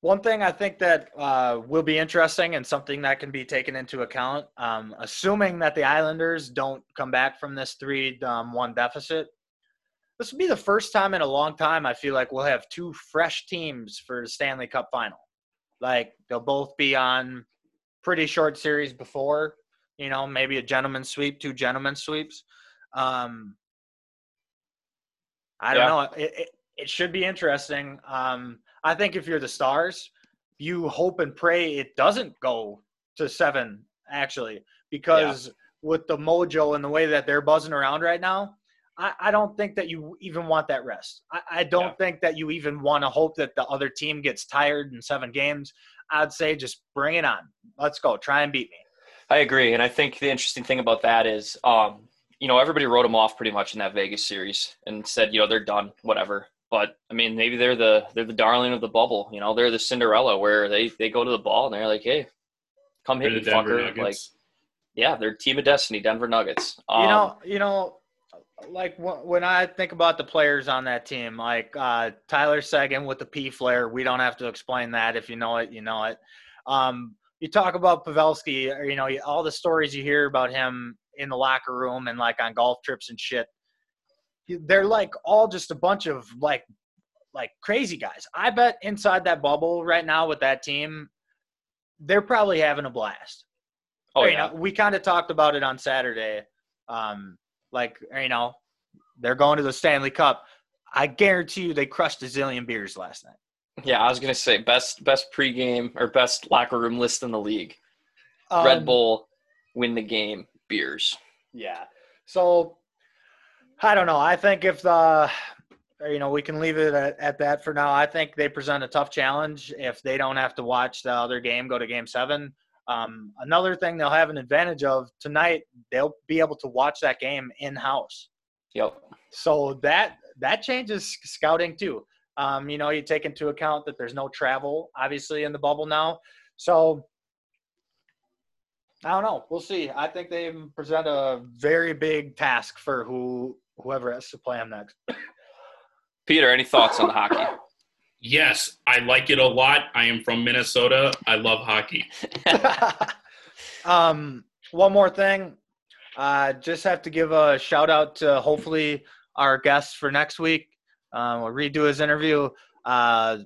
one thing I think that uh, will be interesting and something that can be taken into account, um, assuming that the Islanders don't come back from this three um, one deficit, this will be the first time in a long time I feel like we'll have two fresh teams for the Stanley Cup final. Like they'll both be on pretty short series before, you know, maybe a gentleman sweep, two gentlemen sweeps. Um, I don't Yeah. know. It, it, it should be interesting. Um, I think if you're the Stars, you hope and pray it doesn't go to seven, actually, because with the mojo and the way that they're buzzing around right now, I, I don't think that you even want that rest. I, I don't Yeah. think that you even want to hope that the other team gets tired in seven games. I'd say just bring it on. Let's go. Try and beat me. I agree, and I think the interesting thing about that is, um, you know, everybody wrote them off pretty much in that Vegas series and said, you know, they're done, whatever. But I mean, maybe they're the they're the darling of the bubble. You know, they're the Cinderella where they they go to the ball and they're like, hey, come They're hit me, Denver fucker. Like, yeah, they're team of destiny, Denver Nuggets. Um, you know, you know, like when I think about the players on that team, like uh, Tyler Seguin with the P flare, we don't have to explain that. If you know it, you know it. Um, you talk about Pavelski, or you know, all the stories you hear about him in the locker room and like on golf trips and shit. They're like all just a bunch of like, like crazy guys. I bet inside that bubble right now with that team, they're probably having a blast oh yeah, know, we kind of talked about it on Saturday. Um, like you know, they're going to the Stanley Cup. I guarantee you, they crushed a zillion beers last night. yeah. I was gonna say best best pregame or best locker room list in the league. Um, Red Bull, win the game, beers. Yeah. So I don't know. I think if the you know we can leave it at, at that for now. I think they present a tough challenge if they don't have to watch the other game go to game seven. Um, another thing they'll have an advantage of tonight, they'll be able to watch that game in house. Yep. So that that changes scouting too. Um, you know, you take into account that there's no travel, obviously, in the bubble now. So I don't know. We'll see. I think they present a very big task for who whoever has to play them next. Peter, any thoughts on the hockey? Yes, I like it a lot. I am from Minnesota. I love hockey. um, one more thing. Uh, just have to give a shout out to hopefully our guest for next week. Um, we'll redo his interview. Uh,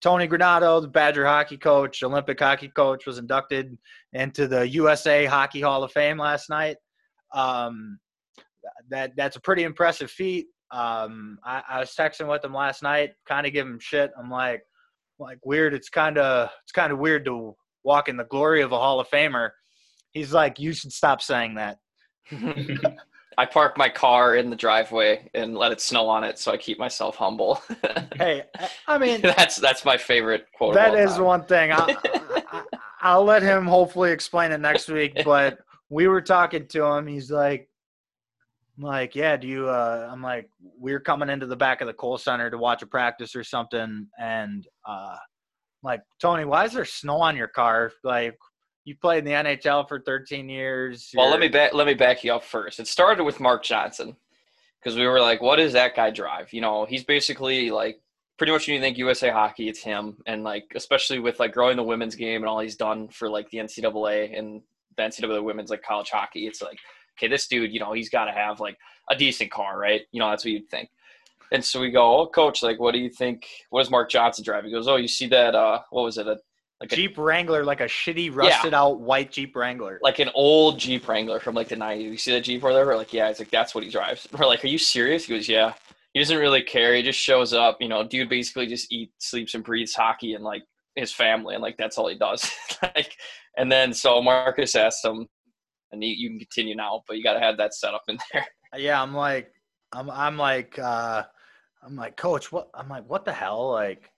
Tony Granato, the Badger hockey coach, Olympic hockey coach, was inducted into the USA Hockey Hall of Fame last night. Um, that that's a pretty impressive feat. Um, I, I, was texting with him last night, kind of giving him shit. I'm like, like weird. It's kind of it's kind of weird to walk in the glory of a Hall of Famer. He's like, you should stop saying that. I park my car in the driveway and let it snow on it, so I keep myself humble. hey, I mean that's that's my favorite quote. That is time. one thing. I'll, I'll let him hopefully explain it next week. But we were talking to him. He's like, like, yeah, do you? Uh, I'm like, we're coming into the back of the Kohl Center to watch a practice or something, and uh, like, Tony, why is there snow on your car? Like, you played in the NHL for 13 years. Well, let me back let me back you up first. It started with Mark Johnson because we were like, what does that guy drive? You know, he's basically like pretty much when you think USA Hockey, it's him, and like especially with like growing the women's game and all he's done for like the NCAA and the NCAA women's like college hockey. It's like, okay, this dude, you know, he's got to have like a decent car, right? You know, that's what you'd think. And so we go, oh, coach, like, what do you think? What does Mark Johnson drive? He goes, oh, you see that? Uh, what was it? A like Jeep a, Wrangler, like a shitty, rusted yeah. out white Jeep Wrangler. Like an old Jeep Wrangler from like the 90s. You see that Jeep or whatever? Like, yeah, it's like, that's what he drives. We're like, are you serious? He goes, yeah. He doesn't really care. He just shows up. You know, dude basically just eats, sleeps, and breathes hockey and like his family. And like, that's all he does. like, and then so Marcus asked him, and you, you can continue now, but you got to have that set up in there. Yeah, I'm like, I'm, I'm like, uh, I'm like, coach, what? I'm like, what the hell? Like,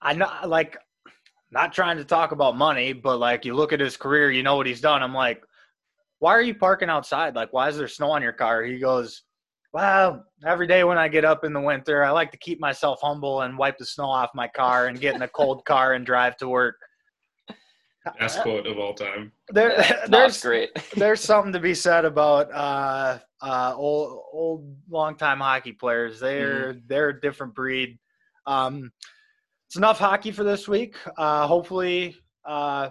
I know, like, not trying to talk about money, but like you look at his career, you know what he's done. I'm like, why are you parking outside? Like, why is there snow on your car? He goes, well, every day when I get up in the winter, I like to keep myself humble and wipe the snow off my car and get in a cold car and drive to work. Best quote of all time. There, there's great. there's something to be said about uh, uh, old, old, long-time hockey players. They're mm. they're a different breed. Um, it's enough hockey for this week. Uh, hopefully, uh,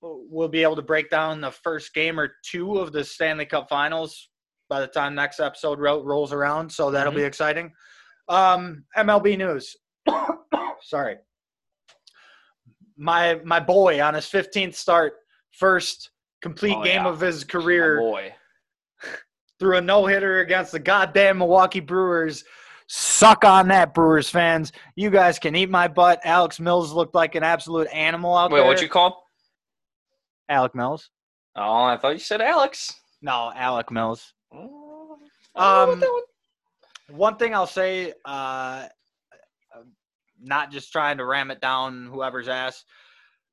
we'll be able to break down the first game or two of the Stanley Cup Finals by the time next episode ro- rolls around. So that'll mm-hmm. be exciting. Um, MLB news. Sorry, my my boy on his 15th start, first complete oh, game yeah. of his career. boy. Threw a no hitter against the goddamn Milwaukee Brewers Suck on that, Brewers fans. You guys can eat my butt. Alex Mills looked like an absolute animal out Wait, there. Wait, what'd you call him? Alec Mills. Oh, I thought you said Alex. No, Alec Mills. Oh, um, one thing I'll say, uh, not just trying to ram it down whoever's ass.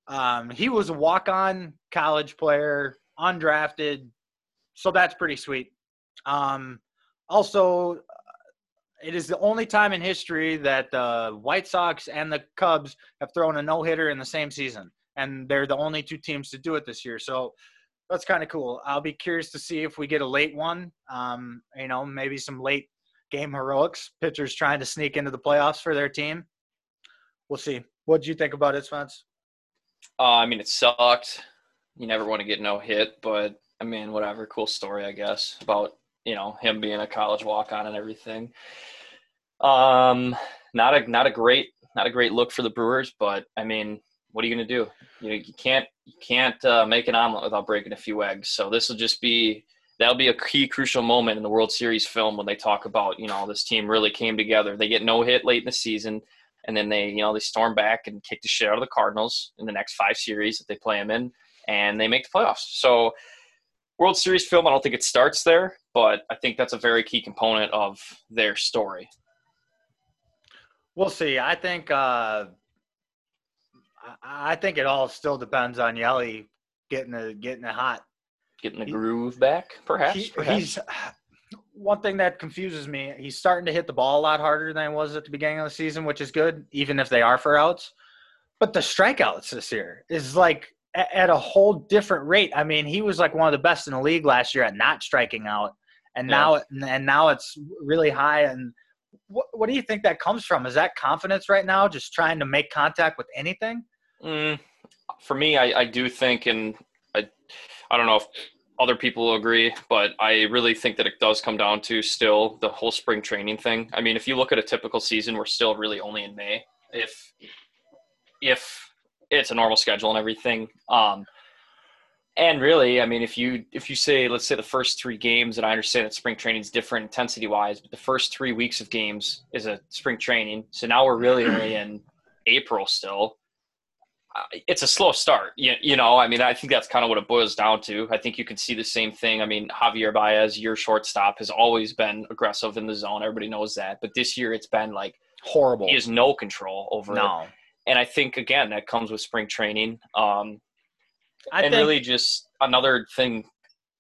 Um, he was a walk-on college player, undrafted, so that's pretty sweet. Um, also, it is the only time in history that the White Sox and the Cubs have thrown a no hitter in the same season, and they're the only two teams to do it this year. So that's kind of cool. I'll be curious to see if we get a late one. Um, you know, maybe some late game heroics, pitchers trying to sneak into the playoffs for their team. We'll see. What do you think about it, Spence? Uh, I mean, it sucked. You never want to get no hit, but I mean, whatever. Cool story, I guess, about you know him being a college walk on and everything. Um, not a not a great not a great look for the Brewers, but I mean, what are you going to do? You know, you can't you can't uh, make an omelet without breaking a few eggs. So this will just be that'll be a key crucial moment in the World Series film when they talk about you know this team really came together. They get no hit late in the season, and then they you know they storm back and kick the shit out of the Cardinals in the next five series that they play them in, and they make the playoffs. So World Series film, I don't think it starts there, but I think that's a very key component of their story. We'll see. I think uh, I think it all still depends on Yelly getting the getting it hot, getting the groove back, perhaps. He, perhaps. He's one thing that confuses me, he's starting to hit the ball a lot harder than he was at the beginning of the season, which is good, even if they are for outs. But the strikeouts this year is like at a whole different rate. I mean, he was like one of the best in the league last year at not striking out, and Yeah. now and now it's really high. And what, what do you think that comes from? Is that confidence right now, just trying to make contact with anything? Mm, for me, I, I do think, and I, I don't know if other people will agree, but I really think that it does come down to still the whole spring training thing. I mean, if you look at a typical season, we're still really only in May. If if it's a normal schedule and everything, um, and really, I mean, if you if you say let's say the first three games, and I understand that spring training is different intensity wise, but the first three weeks of games is a spring training. So now we're really only in April still it's a slow start. You, you know, I mean, I think that's kind of what it boils down to. I think you can see the same thing. I mean, Javier Baez, your shortstop, has always been aggressive in the zone. Everybody knows that. But this year it's been like Horrible. he has no control over it. And I think, again, that comes with spring training. Um, I and think really just another thing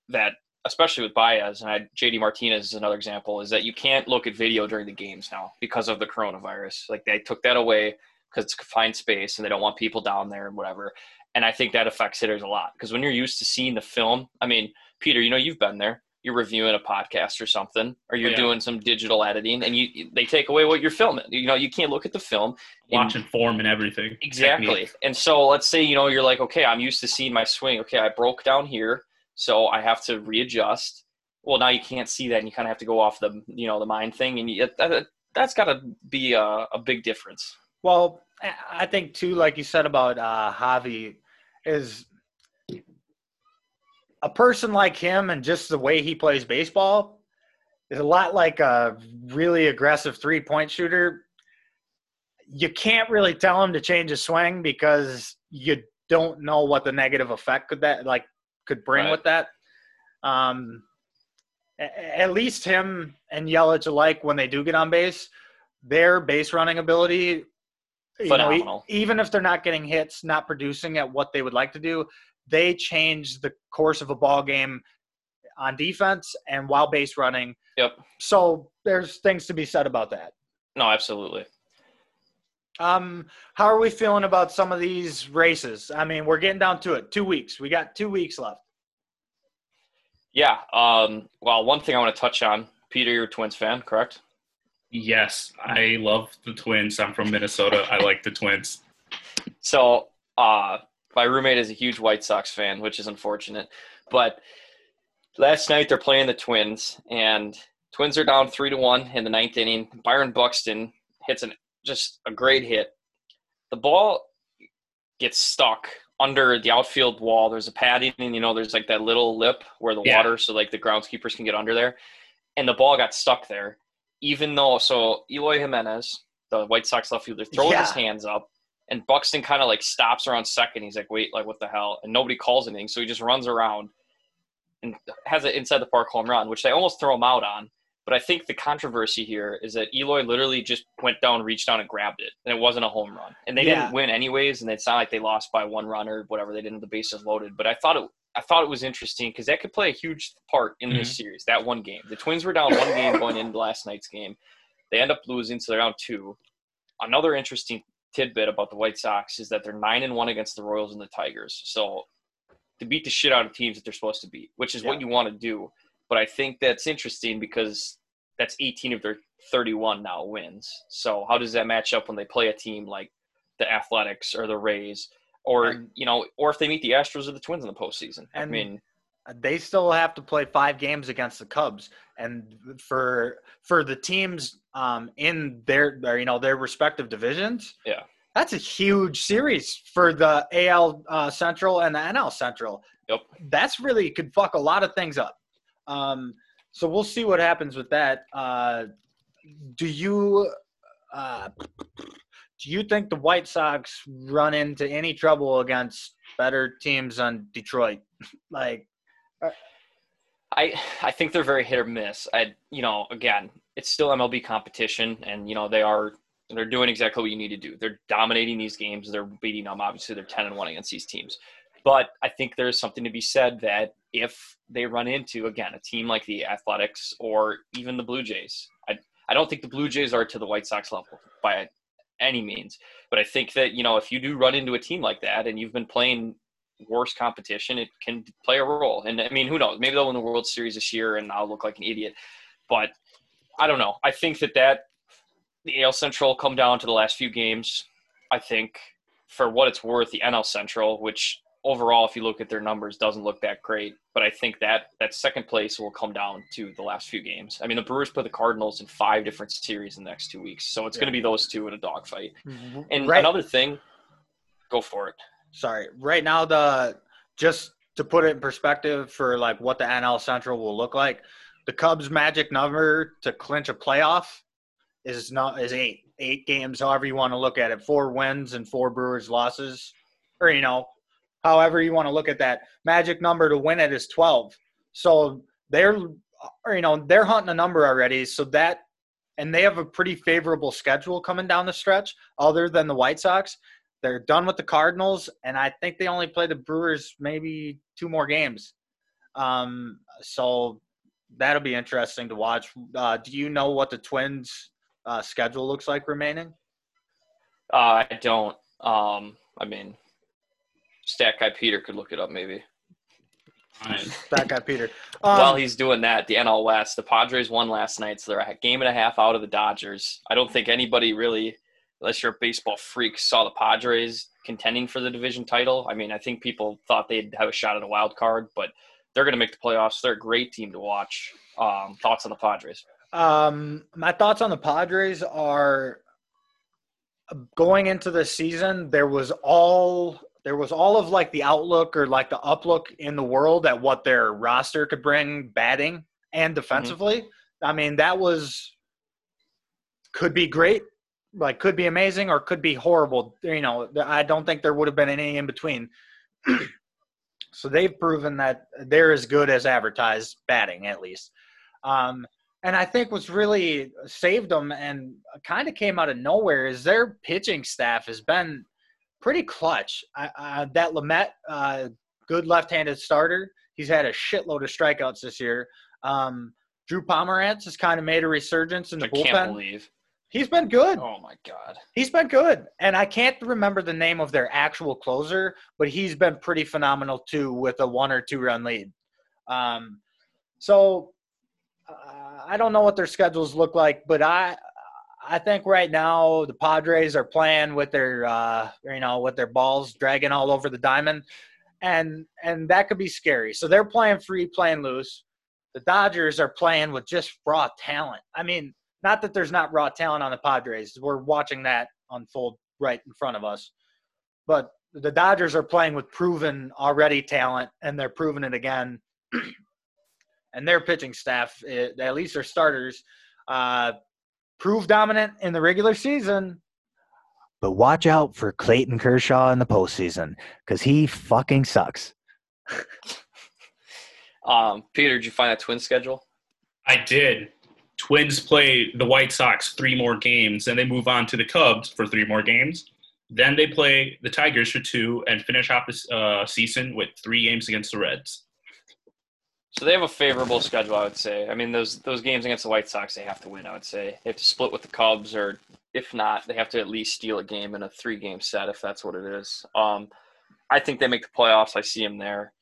that, especially with Baez, and I, JD Martinez is another example, is that you can't look at video during the games now because of the coronavirus. Like they took that away because it's confined space and they don't want people down there and whatever. And I think that affects hitters a lot because when you're used to seeing the film, I mean, Peter, you know, you've been there. You're reviewing a podcast or something, or you're oh, Yeah. doing some digital editing, and you they take away what you're filming. You know, you can't look at the film. and- watching form and everything. Exactly. Technique. And so let's say, you know, you're like, okay, I'm used to seeing my swing. Okay, I broke down here, so I have to readjust. Well, now you can't see that, and you kind of have to go off the, you know, the mind thing, and you, that, that's got to be a, a big difference. Well, I- I think too, like you said about uh, Javi, is a person like him and just the way he plays baseball is a lot like a really aggressive three point shooter. You can't really tell him to change his swing because you don't know what the negative effect could that like could bring Right. with that. Um, at least him and Yelich alike when they do get on base, their base running ability you know, Phenomenal. even if they're not getting hits, not producing at what they would like to do, they change the course of a ball game on defense and while base running. Yep. So there's things to be said about that. No, absolutely. Um, how are we feeling about some of these races? I mean, we're getting down to it. Two weeks. We got two weeks left. Yeah. Um, well, one thing I want to touch on, Peter, you're a Twins fan, correct? Yes, I love the Twins. I'm from Minnesota. I like the Twins. So, uh, my roommate is a huge White Sox fan, which is unfortunate. But last night they're playing the Twins, and Twins are down three to one in the ninth inning. Byron Buxton hits an just a great hit. The ball gets stuck under the outfield wall. There's a padding, and you know there's like that little lip where the Yeah. water, so like the groundskeepers can get under there. And the ball got stuck there, even though so Eloy Jimenez, the White Sox left fielder, throws his hands up, and Buxton kind of like stops around second. He's like, "Wait, like what the hell?" And nobody calls anything, so he just runs around and has an inside the park home run, which they almost throw him out on. But I think the controversy here is that Eloy literally just went down, reached down, and grabbed it, and it wasn't a home run. And they Yeah. didn't win anyways, and it's not like they lost by one run or whatever. They didn't have the bases loaded. But I thought it, I thought it was interesting because that could play a huge part in this mm-hmm. series. That one game, the Twins were down one game going into last night's game. They end up losing, so they're down two. Another interesting tidbit about the White Sox is that they're nine and one against the Royals and the Tigers. So to beat the shit out of teams that they're supposed to beat, which is what you want to do. But I think that's interesting because that's 18 of their 31 now wins. So how does that match up when they play a team like the Athletics or the Rays, or And- you know, or if they meet the Astros or the Twins in the postseason? I mean, they still have to play five games against the Cubs, and for for the teams um, in their, their you know their respective divisions, Yeah. that's a huge series for the AL uh, Central and the NL Central. Yep. That's really could fuck a lot of things up. Um, so we'll see what happens with that. Uh, do you uh, do you think the White Sox run into any trouble against better teams on Detroit? like uh, I I think they're very hit or miss. I you know again, it's still MLB competition, and you know they are they're doing exactly what you need to do. They're dominating these games. They're beating them. Obviously, they're ten and one against these teams. But I think there's something to be said that if they run into again a team like the Athletics or even the Blue Jays, I I don't think the Blue Jays are to the White Sox level by any means, but I think that you know if you do run into a team like that and you've been playing worse competition, it can play a role. And I mean, who knows? Maybe they'll win the World Series this year, and I'll look like an idiot. But I don't know. I think that that the AL Central come down to the last few games. I think for what it's worth, the NL Central, which overall, if you look at their numbers, doesn't look that great. But I think that that second place will come down to the last few games. I mean, the Brewers put the Cardinals in five different series in the next two weeks, so it's yeah. going to be those two in a dogfight. Mm-hmm. And right. another thing, go for it. Sorry, right now the just to put it in perspective for like what the NL Central will look like, the Cubs' magic number to clinch a playoff is not is eight eight games, however you want to look at it, four wins and four Brewers losses, or you know however you want to look at that. Magic number to win it is 12. So they're, you know, they're hunting a number already. So that, and they have a pretty favorable schedule coming down the stretch, other than the White Sox. They're done with the Cardinals, and I think they only play the Brewers maybe two more games. Um, so that'll be interesting to watch. Uh, do you know what the Twins' uh, schedule looks like remaining? Uh, I don't. Um, I mean, Stat guy Peter could look it up maybe. That guy Peter. Um, While he's doing that, the NL West, the Padres won last night, so they're a game and a half out of the Dodgers. I don't think anybody really, unless you're a baseball freak, saw the Padres contending for the division title. I mean, I think people thought they'd have a shot at a wild card, but they're going to make the playoffs. They're a great team to watch. Um, thoughts on the Padres? Um, my thoughts on the Padres are going into the season. There was all there was all of like the outlook or like the uplook in the world at what their roster could bring batting and mm-hmm. defensively. Mm-hmm. I mean, that was could be great, like could be amazing or could be horrible. You know, I don't think there would have been any in between. so they've proven that they're as good as advertised batting, at least. Um, and I think what's really saved them and kind of came out of nowhere is their pitching staff has been pretty clutch. Uh, that Lamet, uh, good left-handed starter. He's had a shitload of strikeouts this year. Um, Drew Pomeranz has kind of made a resurgence in the I bullpen. Can't believe he's been good. Oh my god, he's been good. And I can't remember the name of their actual closer, but he's been pretty phenomenal too with a one or two run lead. Um, so uh, I don't know what their schedules look like, but I I think right now the Padres are playing with their, uh, you know, with their balls dragging all over the diamond, and and that could be scary. So they're playing free, playing loose. The Dodgers are playing with just raw talent. I mean, not that there's not raw talent on the Padres. We're watching that unfold right in front of us, but the Dodgers are playing with proven already talent, and they're proving it again. and their pitching staff, eh, at least their starters, uh, prove dominant in the regular season. But watch out for Clayton Kershaw in the postseason because he fucking sucks. um, Peter, did you find that twin schedule? I did. Twins play the White Sox three more games, and they move on to the Cubs for three more games. Then they play the Tigers for two and finish off the uh, season with three games against the Reds. So they have a favorable schedule, I would say. I mean, those those games against the White Sox, they have to win. I would say they have to split with the Cubs, or if not, they have to at least steal a game in a three game set, if that's what it is. Um, I think they make the playoffs. I see them there.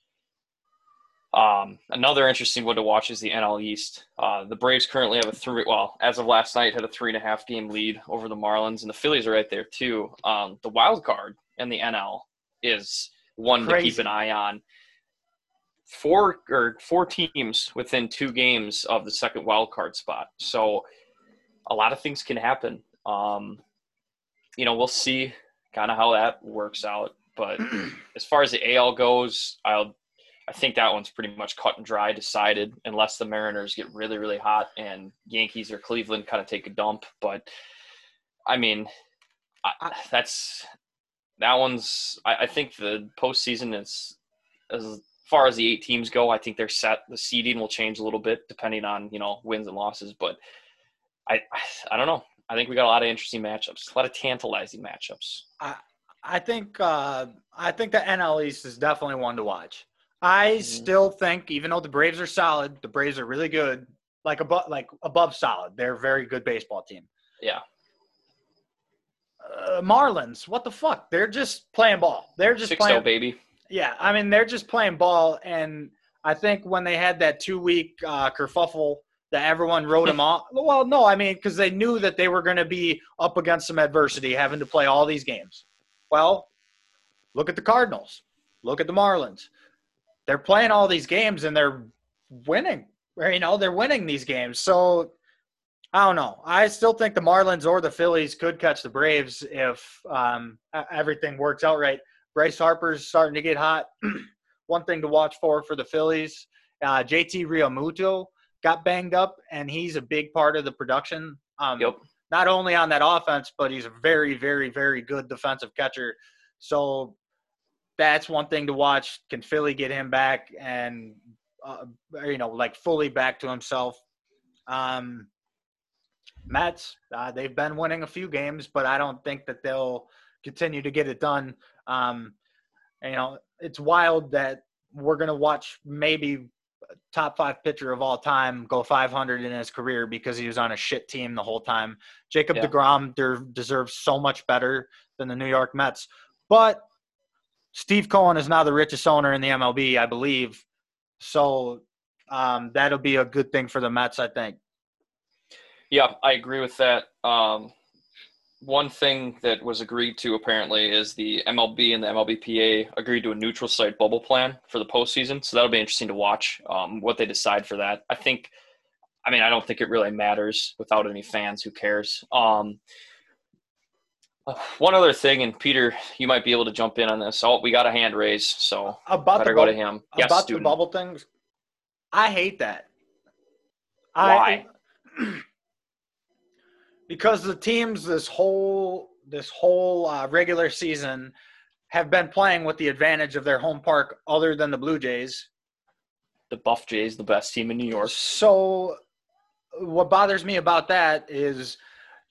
Um, another interesting one to watch is the NL East. Uh, the Braves currently have a three, well, as of last night, had a three and a half game lead over the Marlins, and the Phillies are right there too. Um, the wild card in the NL is one Crazy. to keep an eye on four or four teams within two games of the second wild card spot. So a lot of things can happen. Um, you know, we'll see kind of how that works out. But as far as the AL goes, I'll I think that one's pretty much cut and dry, decided, unless the Mariners get really, really hot and Yankees or Cleveland kind of take a dump. But I mean, I, that's that one's. I, I think the postseason is, is far as the eight teams go, I think they're set. The seeding will change a little bit depending on you know wins and losses, but I I don't know. I think we got a lot of interesting matchups, a lot of tantalizing matchups. I I think uh, I think the NL East is definitely one to watch. I Mhm. still think, even though the Braves are solid, the Braves are really good, like above like above solid. They're a very good baseball team. Yeah. Uh, Marlins, what the fuck? They're just playing ball. They're just Six playing. baby. Yeah, I mean they're just playing ball, and I think when they had that two week uh, kerfuffle that everyone wrote them off. Well, no, I mean because they knew that they were going to be up against some adversity, having to play all these games. Well, look at the Cardinals. Look at the Marlins. They're playing all these games and they're winning. You know, they're winning these games. So I don't know. I still think the Marlins or the Phillies could catch the Braves if um, everything works out right. Bryce Harper's starting to get hot. One thing to watch for for the Phillies, uh, JT Realmuto got banged up, and he's a big part of the production. Um, Yep. Not only on that offense, but he's a very, very, very good defensive catcher. So that's one thing to watch. Can Philly get him back and uh, you know like fully back to himself? Um, Mets, uh, they've been winning a few games, but I don't think that they'll continue to get it done. Um, you know, it's wild that we're gonna watch maybe top five pitcher of all time go 500 in his career because he was on a shit team the whole time. Jacob Yeah. DeGrom der- deserves so much better than the New York Mets, but Steve Cohen is now the richest owner in the MLB, I believe. So um, that'll be a good thing for the Mets, I think. Yeah, I agree with that. Um, one thing that was agreed to apparently is the MLB and the MLBPA agreed to a neutral site bubble plan for the postseason. So that'll be interesting to watch um, what they decide for that. I think, I mean, I don't think it really matters without any fans. Who cares? Um, uh, one other thing, and Peter, you might be able to jump in on this. Oh, we got a hand raised, so About better the go to him. Yes, about student. the bubble things, I hate that. Why? I, because the teams this whole this whole uh, regular season have been playing with the advantage of their home park, other than the Blue Jays. The Buff Jays, the best team in New York. So, what bothers me about that is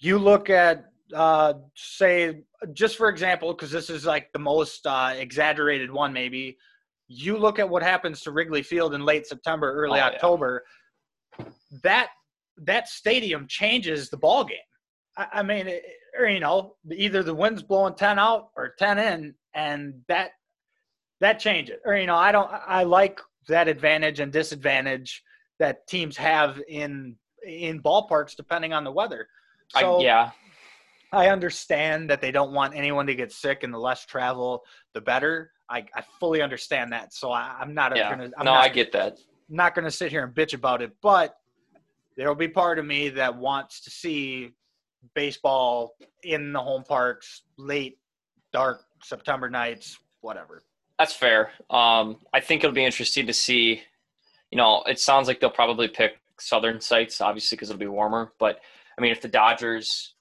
you look at, uh, say, just for example, because this is like the most uh, exaggerated one, maybe. You look at what happens to Wrigley Field in late September, early Oh, yeah. October. That that stadium changes the ball game. I, I mean, it, or you know, either the wind's blowing ten out or ten in, and that that changes. Or you know, I don't. I like that advantage and disadvantage that teams have in in ballparks depending on the weather. So I, yeah, I understand that they don't want anyone to get sick, and the less travel, the better. I, I fully understand that. So I, I'm not yeah. gonna. I'm no, not, I get that. not gonna sit here and bitch about it, but there'll be part of me that wants to see baseball in the home parks late, dark September nights, whatever. That's fair. Um, I think it'll be interesting to see. You know, it sounds like they'll probably pick southern sites, obviously, because it'll be warmer. But I mean, if the Dodgers,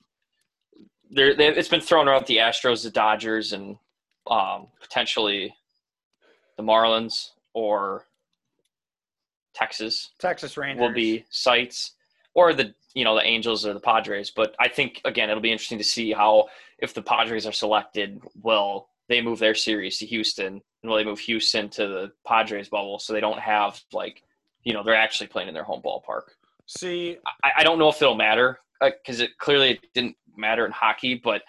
they're, it's been thrown around the Astros, the Dodgers, and um, potentially the Marlins or Texas Texas Rangers will be sites, or the you know the Angels or the Padres. But I think again, it'll be interesting to see how if the Padres are selected, will they move their series to Houston, and will they move Houston to the Padres bubble so they don't have like you know they're actually playing in their home ballpark. See, I, I don't know if it'll matter uh, because it clearly it didn't matter in hockey, but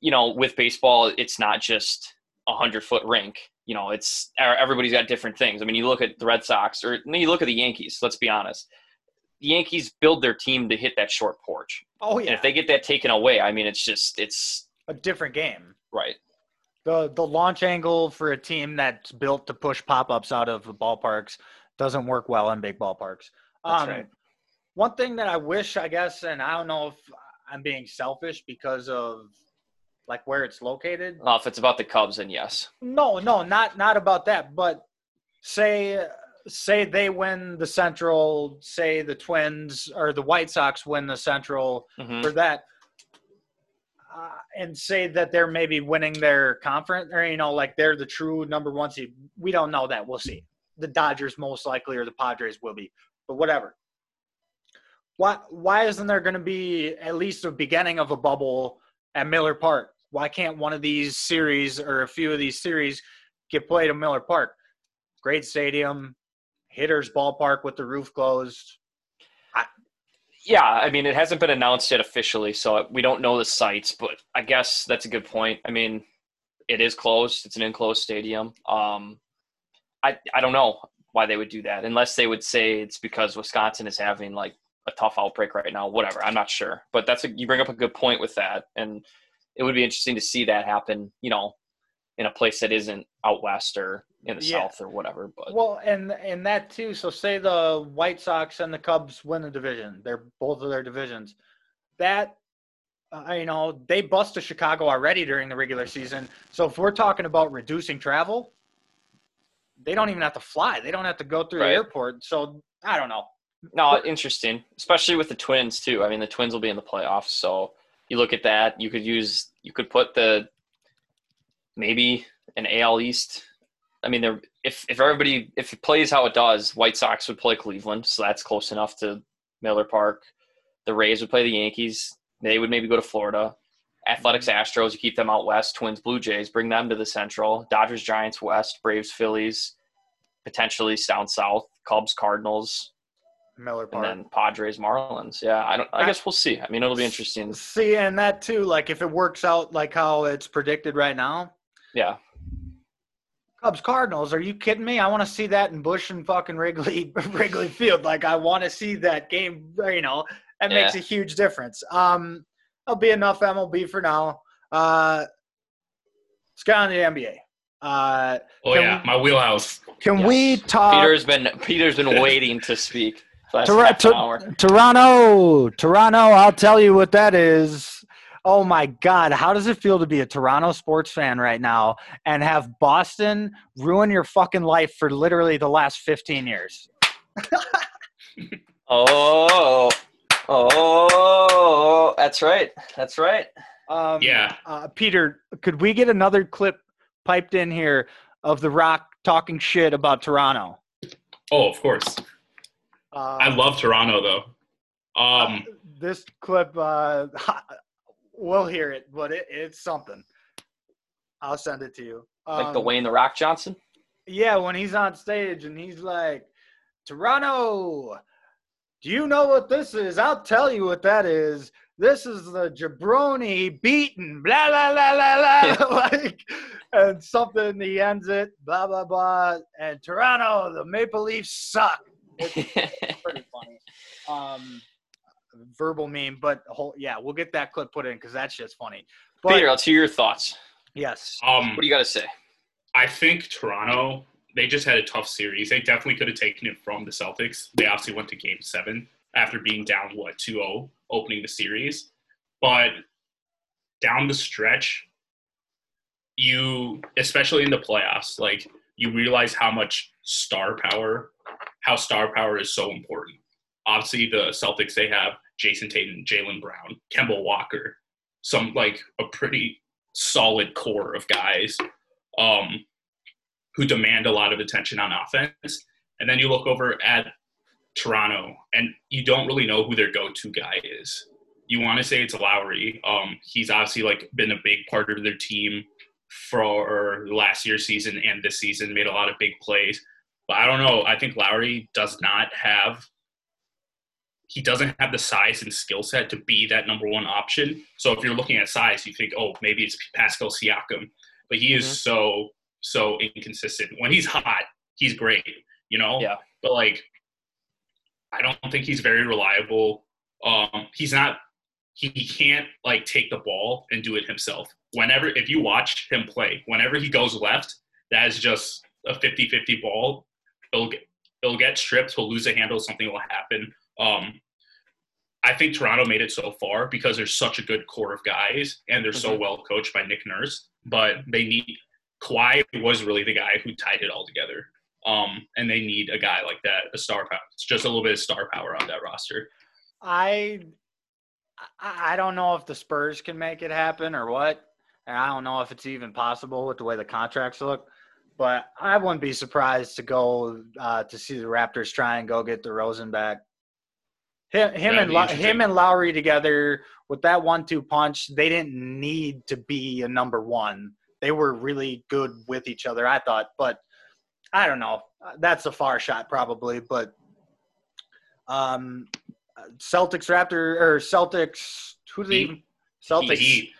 you know with baseball, it's not just a hundred foot rink. You know, it's everybody's got different things. I mean, you look at the Red Sox or you look at the Yankees. Let's be honest. The Yankees build their team to hit that short porch, oh yeah. and if they get that taken away, I mean, it's just it's a different game. right. The the launch angle for a team that's built to push pop ups out of the ballparks doesn't work well in big ballparks. That's Um, right. One thing that I wish, I guess, and I don't know if I'm being selfish because of like where it's located. Well, if it's about the Cubs, then yes. No, no, not not about that. But say say they win the Central, say the Twins or the White Sox win the Central Mhm. for that, uh, and say that they're maybe winning their conference, or you know, like they're the true number one seed. We don't know that. We'll see. The Dodgers most likely, or the Padres will be, but whatever. Why why isn't there going to be at least a beginning of a bubble at Miller Park? why can't one of these series or a few of these series get played at Miller Park? Great stadium, hitters ballpark with the roof closed. Yeah, I mean, it hasn't been announced yet officially, so we don't know the sites, but I guess that's a good point. I mean, it is closed. It's an enclosed stadium. Um, I I don't know why they would do that, unless they would say it's because Wisconsin is having like a tough outbreak right now. Whatever, I'm not sure. But that's a, you bring up a good point with that, and it would be interesting to see that happen. You know, in a place that isn't out west or in the Yeah. south or whatever. But Well, and and that too. So say the White Sox and the Cubs win the division. They're both of their divisions. That uh, you know they busted Chicago already during the regular season. So if we're talking about reducing travel, they don't even have to fly. They don't have to go through Right. the airport. So I don't know. No, interesting, especially with the Twins too. I mean, the Twins will be in the playoffs, so you look at that. You could use, you could put the maybe an AL East. I mean, if if everybody if it plays how it does, White Sox would play Cleveland, so that's close enough to Miller Park. The Rays would play the Yankees. They would maybe go to Florida. Athletics, mm-hmm. Astros, you keep them out west. Twins, Blue Jays, bring them to the Central. Dodgers, Giants, west. Braves, Phillies, potentially down south. Cubs, Cardinals, Miller Park. and then Padres, Marlins. Yeah, I don't. I- guess we'll see. I mean, it'll be interesting. See, and that too. Like if it works out like how it's predicted right now, Yeah, Cubs Cardinals. Are you kidding me? I want to see that in Busch and fucking Wrigley Wrigley Field. Like I want to see that game. You know, that makes a huge difference. Um, that'll be enough MLB for now. Uh, let's get on the NBA. Uh, Oh yeah, we- my wheelhouse. can Yes. we talk Peter's been Peter's been waiting to speak. last Tor- half hour. Toronto? Toronto. I'll tell you what that is. Oh my God! How does it feel to be a Toronto sports fan right now and have Boston ruin your fucking life for literally the last fifteen years? Oh, oh, that's right. That's right. Um, Yeah. Uh, Peter, could we get another clip piped in here of The Rock talking shit about Toronto? Oh, of course. Uh, I love Toronto though. Um, this clip. Uh, we'll hear it, but it, it's something. I'll send it to you. Like the Um, Wayne the Rock Johnson. Yeah, when he's on stage and he's like, Toronto, do you know what this is? I'll tell you what that is. This is the jabroni beaten, blah, blah, blah, blah, blah. like, and something, he ends it, blah, blah, blah. And Toronto, the Maple Leafs suck. it's Pretty funny. Um, verbal meme, but whole, yeah, we'll get that clip put in because that's just funny. But, Peter, let's hear your thoughts. yes. um, What do you got to say? I think Toronto, they just had a tough series. They definitely could have taken it from the Celtics. They obviously went to game seven after being down, what, 2 0 opening the series. But down the stretch, you, especially in the playoffs, like you realize how much star power, how star power is so important. Obviously, the Celtics, they have Jayson Tatum, Jaylen Brown, Kemba Walker, some like a pretty solid core of guys um, who demand a lot of attention on offense. And then you look over at Toronto, and you don't really know who their go-to guy is. You want to say it's Lowry. Um, he's obviously like been a big part of their team for last year's season and this season. Made a lot of big plays, but I don't know. I think Lowry does not have. He doesn't have the size and skill set to be that number one option. So if you're looking at size, you think, oh, maybe it's Pascal Siakam but he is Mhm. so so inconsistent. When he's hot, he's great, you know. Yeah. But like, I don't think he's very reliable. Um, he's not. He, he can't like take the ball and do it himself. Whenever if you watch him play, whenever he goes left, that is just a 50-50 ball. He'll get he'll get stripped. He'll lose a handle. Something will happen. Um, I think Toronto made it so far because there's such a good core of guys and they're so Mhm. well coached by Nick Nurse. But they need Kawhi was really the guy who tied it all together. Um, and they need a guy like that, a star power. It's just a little bit of star power on that roster. I I I don't know if the Spurs can make it happen or what. And I don't know if it's even possible with the way the contracts look. But I wouldn't be surprised to go uh, to see the Raptors try and go get DeRozan back. Him, him and Low- him and Lowry together with that one-two punch, they didn't need to be a number one. They were really good with each other, I thought. But I don't know. That's a far shot, probably. But um, Celtics, Raptor, or Celtics. Who do they even? Celtics. Heat.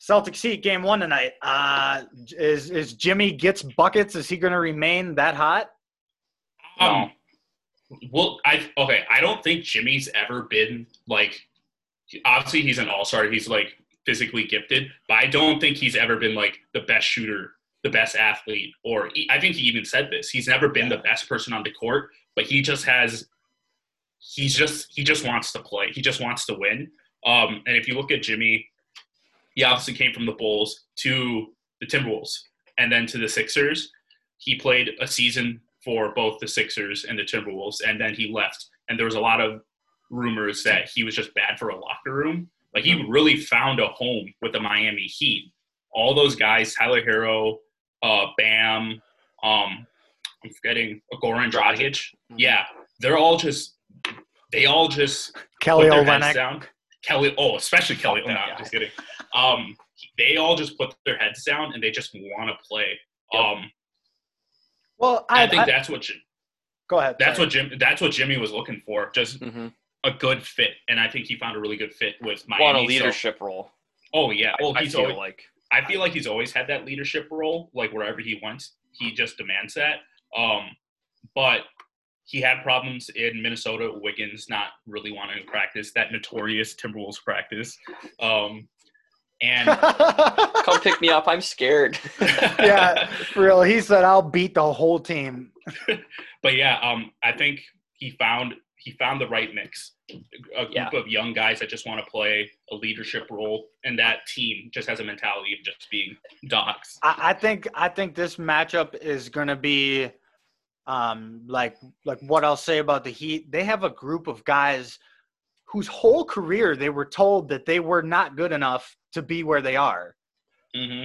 Celtics Heat game one tonight. Uh, is is Jimmy gets buckets? Is he going to remain that hot? Um, well, I okay. I don't think Jimmy's ever been like. Obviously, he's an all star. He's like physically gifted, but I don't think he's ever been like the best shooter, the best athlete, or I think he even said this. He's never been the best person on the court, but he just has. He's just he just wants to play. He just wants to win. Um, and if you look at Jimmy, he obviously came from the Bulls to the Timberwolves and then to the Sixers. He played a season for both the Sixers and the Timberwolves, and then he left. And there was a lot of rumors that he was just bad for a locker room. Like he really found a home with the Miami Heat. All those guys, Tyler Herro, uh, Bam, um, I'm forgetting Goran Dragic. Yeah, they're all just they all just Kelly put their heads Olynyk. down. Kelly, oh, especially Kelly. Oh, no, I'm guy. just kidding. Um, they all just put their heads down and they just want to play. Yep. Um, Well, I, I, think I- that's what Jim, go ahead. that's sorry. what Jim that's what Jimmy was looking for, just hmm a good fit, and I think he found a really good fit with Well, in Miami. a so- leadership role. oh yeah, well I, I he's feel always, like. I feel like he's always had that leadership role, like wherever he went, he just demands that. Um, but he had problems in Minnesota. Wiggins not really wanting to practice that notorious Timberwolves practice, um, and Come pick me up. I'm scared. yeah, for real. He said, "I'll beat the whole team." but yeah, um, I think he found he found the right mix. A group Yeah. of young guys that just want to play a leadership role, and that team just has a mentality of just being dogs. I, I think I think this matchup is going to be, um, like like what I'll say about the Heat. They have a group of guys whose whole career they were told that they were not good enough to be where they are. hmm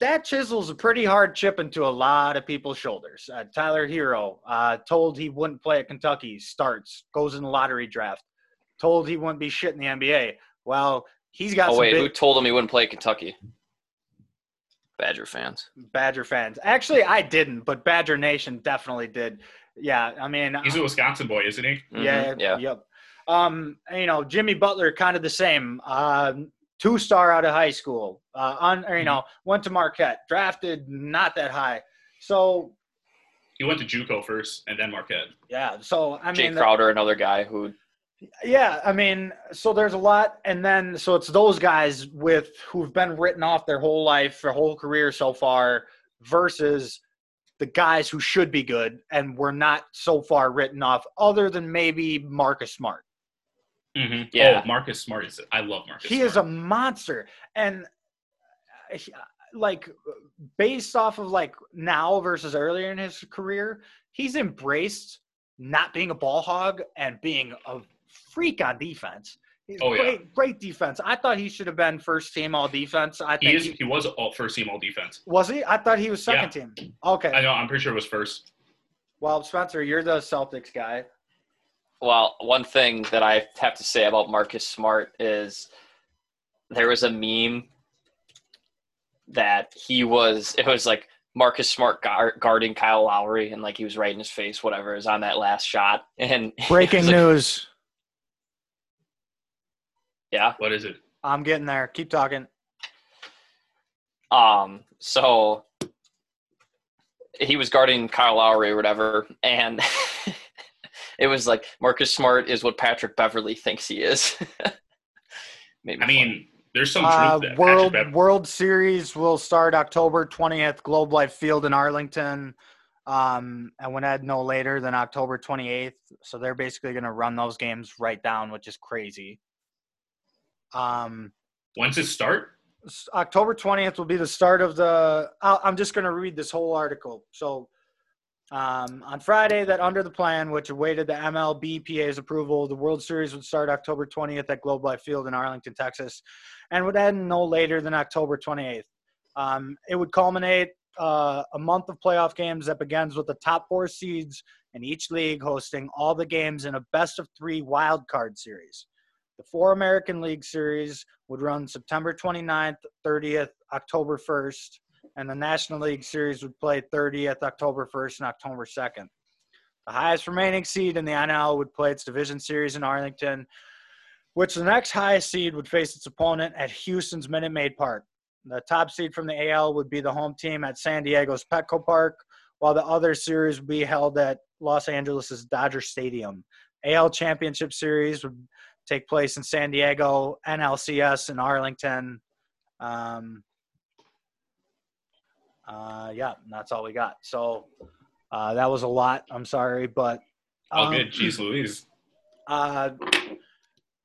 that chisels a pretty hard chip into a lot of people's shoulders. Uh, Tyler Herro uh, told he wouldn't play at Kentucky, starts, goes in the lottery draft, told he wouldn't be shit in the NBA. Well, he's got Oh some wait, big who told him he wouldn't play Kentucky? Badger fans. Badger fans. Actually, I didn't, but Badger Nation definitely did. Yeah, I mean, He's a Wisconsin boy, isn't he? yeah, Mhm, yeah. yep. Um, you know, Jimmy Butler, kind of the same. Um, two star out of high school. Uh, on, or, you know, went to Marquette, drafted not that high. So He went to JUCO first, and then Marquette. yeah, so I Jake mean, Crowder, another guy who Yeah, I mean, so there's a lot, and then so it's those guys with who've been written off their whole life, their whole career so far, versus the guys who should be good and were not so far written off, other than maybe Marcus Smart. Hmm Yeah. Oh, Marcus Smart is. I love Marcus. He Smart. is a monster, and uh, he- like based off of like now versus earlier in his career, he's embraced not being a ball hog and being a freak on defense. He's Oh, yeah. great, great defense. I thought he should have been first team all defense. I He think is. he, He was all first team all defense. was he? I thought he was second team. Okay. I know. I'm pretty sure it was first. Well, Spencer, you're the Celtics guy. Well, one thing that I have to say about Marcus Smart is there was a meme that he was, it was like Marcus Smart guard, guarding Kyle Lowry and like he was right in his face, whatever, is on that last shot. And Breaking like- news. Yeah. What is it? I'm getting there. Keep talking. Um, so he was guarding Kyle Lowry or whatever, and it was like Marcus Smart is what Patrick Beverley thinks he is. Maybe I mean, there's some truth Uh, that World Patrick Bev- World Series will start October 20th, Globe Life Field in Arlington, um, and when Ed no later than October 28th. So they're basically going to run those games right down, which is crazy. Um, When's it start? October 20th will be the start of the. I'll, I'm just going to read this whole article. So, um, on Friday, that under the plan, which awaited the MLBPA's approval, the World Series would start October 20th at Globe Life Field in Arlington, Texas, and would end no later than October 28th. Um, it would culminate uh, a month of playoff games that begins with the top four seeds in each league hosting all the games in a best of three wild card series. The four American League series would run September 29th, 30th, October 1st, and the National League series would play 30th, October 1st, and October 2nd. The highest remaining seed in the NL would play its division series in Arlington, which the next highest seed would face its opponent at Houston's Minute Maid Park. The top seed from the AL would be the home team at San Diego's Petco Park, while the other series would be held at Los Angeles' Dodger Stadium. AL Championship Series would take place in San Diego, NLCS in Arlington. Um, uh, yeah, that's all we got. So uh, that was a lot. I'm sorry, but all um, good. Jeez Louise. Uh,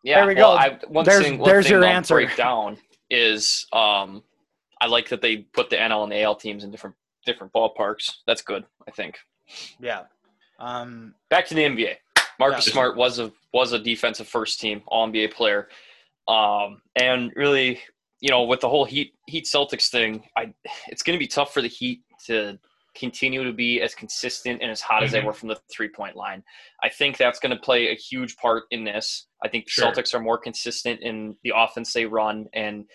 Yeah, There we well, go. I, one There's- thing, one there's thing your I'll answer. break down is um, I like that they put the NL and the AL teams in different different ballparks. That's good, I think. yeah. Um, Back to the NBA. Marcus Yeah. Smart was a was a defensive first team All NBA player, um, and really, you know, with the whole Heat Heat Celtics thing, I it's going to be tough for the Heat to continue to be as consistent and as hot as they Mhm. were from the three point line. I think that's going to play a huge part in this. I think the Sure. Celtics are more consistent in the offense they run, and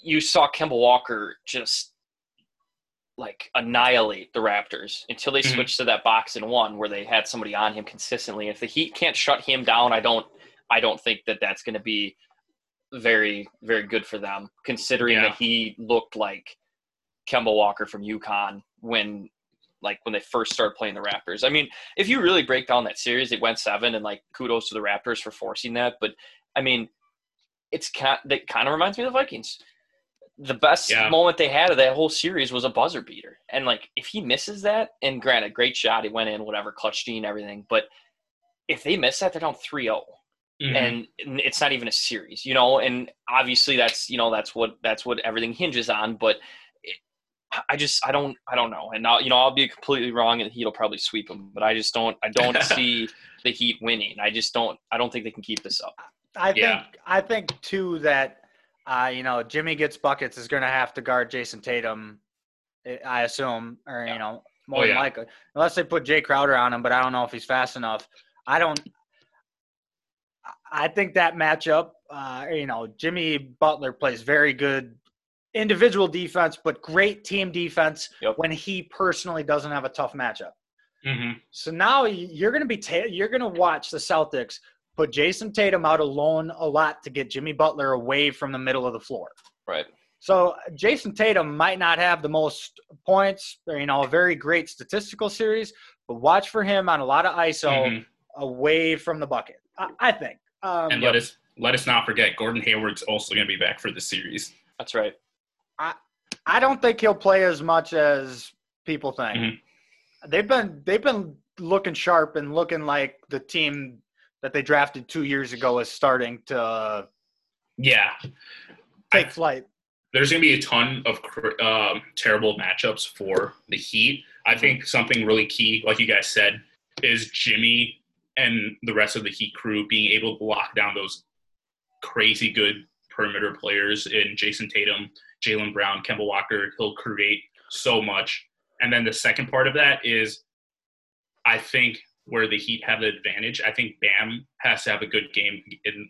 you saw Kemba Walker just like annihilate the Raptors until they Mhm. switched to that box and one where they had somebody on him consistently. If the Heat can't shut him down, I don't I don't think that that's going to be very very good for them considering Yeah. that he looked like Kemba Walker from UConn when like when they first started playing the Raptors. I mean, if you really break down that series, it went 7 and like kudos to the Raptors for forcing that, but I mean, it's kind that kind of reminds me of the Vikings the best Yeah. moment they had of that whole series was a buzzer beater. And like if he misses that, and granted, great shot, he went in, whatever, clutch and everything. But if they miss that, they're down 3-0. Mhm. And it's not even a series, you know, and obviously that's you know, that's what that's what everything hinges on. But it, I just I don't I don't know. And now you know, I'll be completely wrong and heat'll probably sweep them But I just don't I don't see the Heat winning. I just don't I don't think they can keep this up. I think I think too that uh, you know Jimmy gets buckets is going to have to guard Jayson Tatum, I- I assume, or Yeah. you know more Oh, than yeah. likely, unless they put Jae Crowder on him. But I don't know if he's fast enough. I don't. I think that matchup, uh, you know, Jimmy Butler plays very good individual defense, but great team defense Yep. when he personally doesn't have a tough matchup. Mhm. So now you're going to be ta- you're going to watch the Celtics put Jayson Tatum out alone a lot to get Jimmy Butler away from the middle of the floor. Right. So Jayson Tatum might not have the most points, or, you know, a very great statistical series, but watch for him on a lot of ISO Mhm. away from the bucket. I, I think. Um, And let us let us not forget Gordon Hayward's also going to be back for the series. That's right. I I don't think he'll play as much as people think. Mhm. They've been they've been looking sharp and looking like the team that they drafted two years ago is starting to uh, Yeah, take flight. there's going to be a ton of cr- um, terrible matchups for the Heat. I think something really key, like you guys said, is Jimmy and the rest of the Heat crew being able to lock down those crazy good perimeter players in Jayson Tatum, Jaylen Brown, Kemba Walker. He'll create so much. And then the second part of that is, I think where the Heat have the advantage. I think Bam has to have a good game in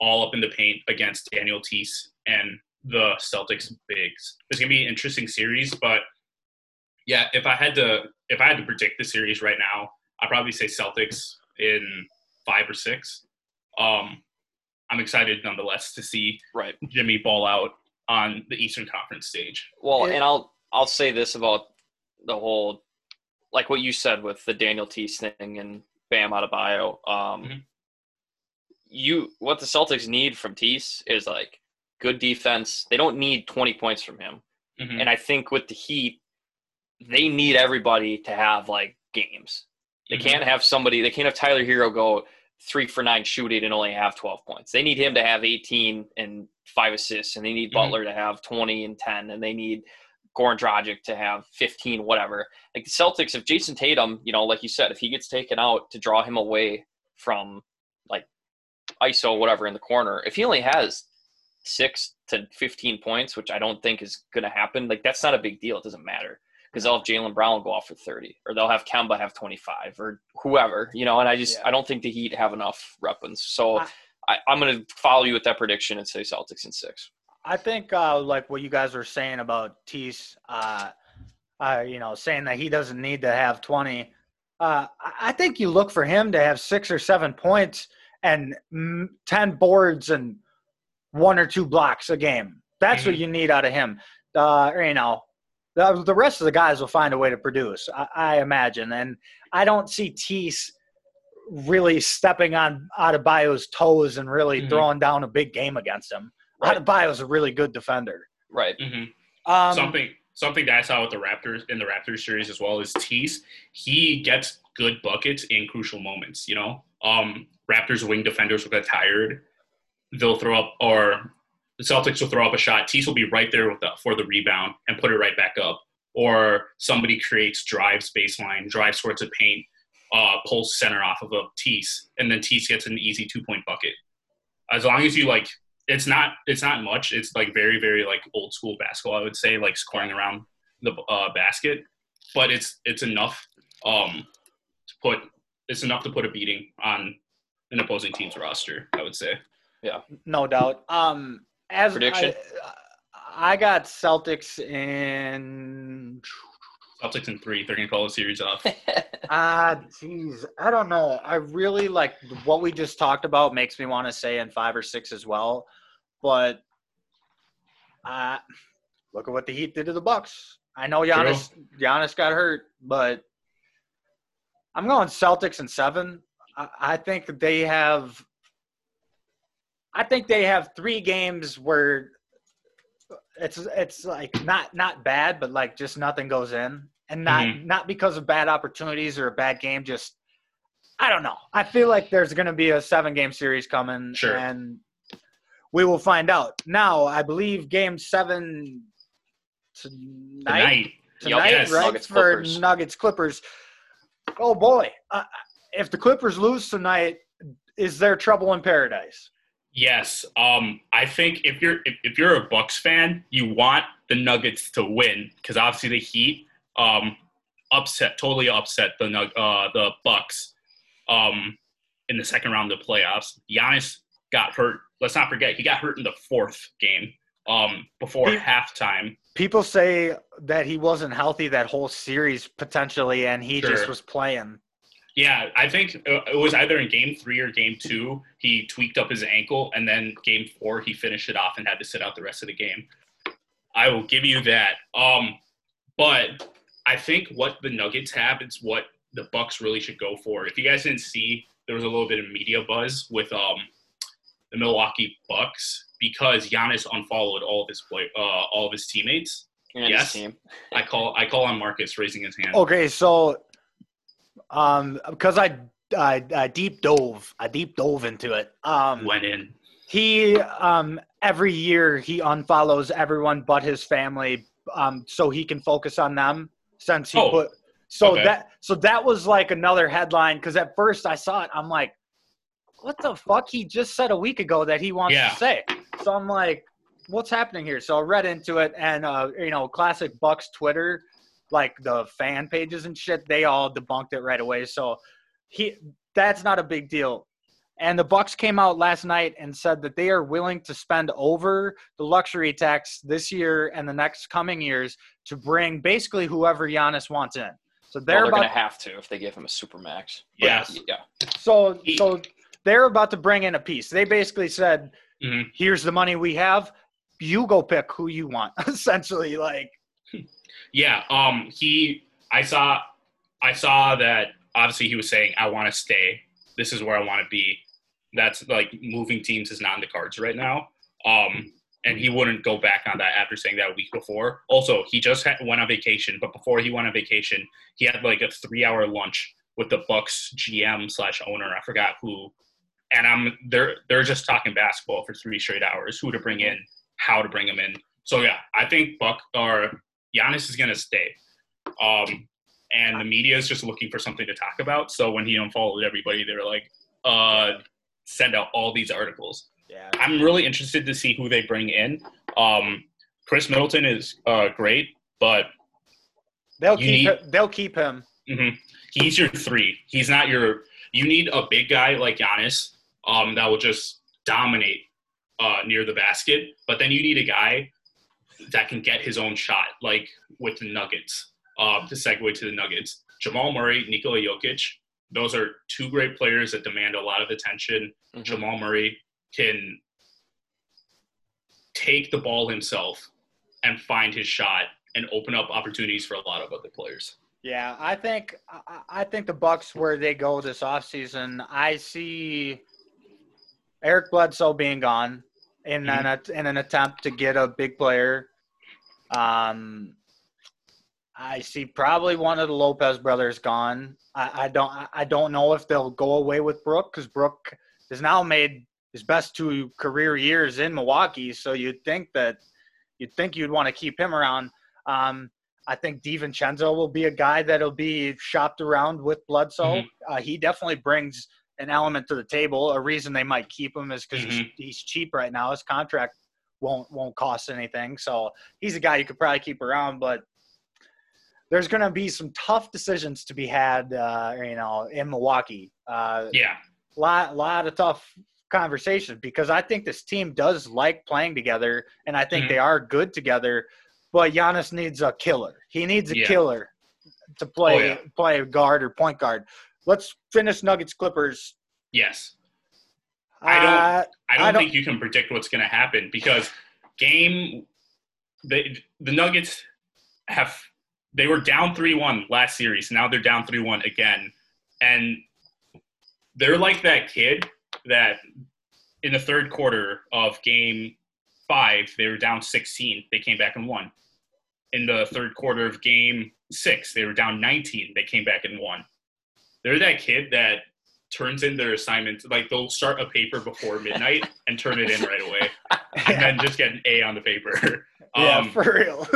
all up in the paint against Daniel Theis and the Celtics bigs. It's gonna be an interesting series, but yeah, if I had to if I had to predict the series right now, I'd probably say Celtics in five or six. Um, I'm excited nonetheless to see Right. Jimmy ball out on the Eastern Conference stage. Well, It- and I'll I'll say this about the whole, like what you said with the Daniel Theis thing and Bam Adebayo. Um, Mhm. you what the Celtics need from Theis is like good defense. They don't need twenty points from him, Mhm. and I think with the Heat, they need everybody to have like games. They Mhm. can't have somebody. They can't have Tyler Herro go three for nine shooting and only have twelve points. They need him to have eighteen and five assists, and they need Mhm. Butler to have twenty and ten, and they need Goran Dragic to have fifteen, whatever. Like the Celtics, if Jayson Tatum, you know, like you said, if he gets taken out to draw him away from like ISO, whatever, in the corner, if he only has six to 15 points, which I don't think is going to happen, like that's not a big deal. It doesn't matter because they'll have Jaylen Brown go off for 30 or they'll have Kemba have 25 or whoever, you know, and I just, Yeah. I don't think the Heat have enough weapons. So I- I, I'm going to follow you with that prediction and say Celtics in six. I think uh, like what you guys were saying about Theis, uh, uh, you know, saying that he doesn't need to have 20. Uh, I- think you look for him to have six or seven points and mm, 10 boards and one or two blocks a game. That's what Mhm. you need out of him. Uh, you know, the, the rest of the guys will find a way to produce, I, I imagine. And I don't see Theis really stepping on Adebayo's toes and really Mhm. throwing down a big game against him. Right. Adebayo's a really good defender. Right. hmm Um, something something that I saw with the Raptors in the Raptors series as well is Theis. He gets good buckets in crucial moments. You know, um, Raptors wing defenders will get tired. They'll throw up, or the Celtics will throw up a shot. Theis will be right there the, for the rebound and put it right back up. Or somebody creates drives baseline, drives towards a paint, uh, pulls center off of a Theis, and then Theis gets an easy two point bucket. As long as you like it's not it's not much. It's like very very like old school basketball. I would say like scoring around the uh, basket, but it's it's enough um, to put it's enough to put a beating on an opposing team's roster. I would say. Yeah, no doubt. Um, as Prediction? I, I got Celtics in. Celtics in three. They're gonna call the series off. Ah, jeez, I don't know. I really like what we just talked about. Makes me want to say in five or six as well, but uh, look at what the Heat did to the Bucks. I know Giannis. Giannis got hurt, but I'm going Celtics in seven. I, I think they have. I think they have three games where it's it's like not not bad, but like just nothing goes in, and not Mhm. not because of bad opportunities or a bad game. Just I don't know. I feel like there's going to be a seven game series coming, Sure. and we will find out. Now, I believe Game Seven tonight Tonight. tonight, yes. right? Nuggets, for Clippers. Nuggets Clippers. Oh boy, uh, if the Clippers lose tonight, is there trouble in paradise? Yes. Um, I think if you're if, if you're a Bucks fan, you want the Nuggets to win because obviously the Heat um, upset totally upset the uh, the Bucks um, in the second round of the playoffs. Giannis got hurt. Let's not forget he got hurt in the fourth game um, before halftime. People say that he wasn't healthy that whole series potentially, and he just was playing. Yeah, I think uh, it was either in game three or game two. He tweaked up his ankle, and then game four he finished it off and had to sit out the rest of the game. I will give you that. Um, but I think what the Nuggets have is what the Bucks really should go for. If you guys didn't see, there was a little bit of media buzz with um, the Milwaukee Bucks because Giannis unfollowed all of his play, uh, all of his teammates. and Yes. team. I call I call on Marcus raising his hand. Okay, so um, because I, I I deep dove, I deep dove into it. Um, Went in. he um every year he unfollows everyone but his family um so he can focus on them since he Oh, put so okay. that so that was like another headline because at first i saw it i'm like what the fuck he just said a week ago that he wants Yeah. to say so i'm like what's happening here so i read into it and uh you know classic bucks twitter like the fan pages and shit they all debunked it right away so he that's not a big deal and the Bucks came out last night and said that they are willing to spend over the luxury tax this year and the next coming years to bring basically whoever Giannis wants in. So they're they're going to have to if they give him a super max. Yes. Yeah. so so they're about to bring in a piece. They basically said, Mhm. "Here's the money we have. You go pick who you want." Essentially, like Yeah, um, he. I saw, I saw that. Obviously, he was saying, "I want to stay. This is where I want to be." That's like moving teams is not in the cards right now. Um, and he wouldn't go back on that after saying that a week before. Also, he just had, went on vacation, but before he went on vacation, he had like a three-hour lunch with the Bucks GM slash owner. I forgot who. And I'm they're they're just talking basketball for three straight hours. Who to bring in, how to bring him in. So yeah, I think Buck or Giannis is gonna stay. Um, and the media is just looking for something to talk about. So when he unfollowed everybody, they were like, uh, send out all these articles. Yeah. I'm really interested to see who they bring in. Um, Khris Middleton is uh, great, but They'll keep need- it, they'll keep him. mhm, he's your three. He's not your. You need a big guy like Giannis um, that will just dominate uh, near the basket, but then you need a guy that can get his own shot, like with the Nuggets. Uh, to segue to the Nuggets, Jamal Murray, Nikola Jokic. Those are two great players that demand a lot of attention. Mhm. Jamal Murray can take the ball himself and find his shot and open up opportunities for a lot of other players. Yeah, I think I- think the Bucks where they go this offseason, I see Eric Bledsoe being gone in an in an attempt to get a big player. Um, I see probably one of the Lopez brothers gone. I, I don't I- don't know if they'll go away with Brook because Brook has now made his best two career years in Milwaukee. So you'd think that you'd think you'd want to keep him around. Um, I think DiVincenzo will be a guy that'll be shopped around with Bledsoe. Mhm. Uh, he definitely brings an element to the table. A reason they might keep him is because he's, Mhm. he's cheap right now. His contract won't won't cost anything, so he's a guy you could probably keep around. But there's going to be some tough decisions to be had, uh, you know, in Milwaukee. Uh, Yeah, lot lot of tough conversations because I think this team does like playing together and I think Mhm. they are good together. But Giannis needs a killer. He needs a Yeah. killer to play Oh, yeah. play guard or point guard. Let's finish Nuggets Clippers. yes. I don't- Uh, I don't, I don't- think you can predict what's going to happen because game the the Nuggets have they were down 3-1 last series. Now they're down 3-1 again. And they're like that kid that in the third quarter of game 5, they were down 16. They came back and won. In the third quarter of game 6, they were down 19. They came back and won. They're that kid that turns in their assignments like they'll start a paper before midnight and turn it in right away and then just get an A on the paper. yeah, Um, for real.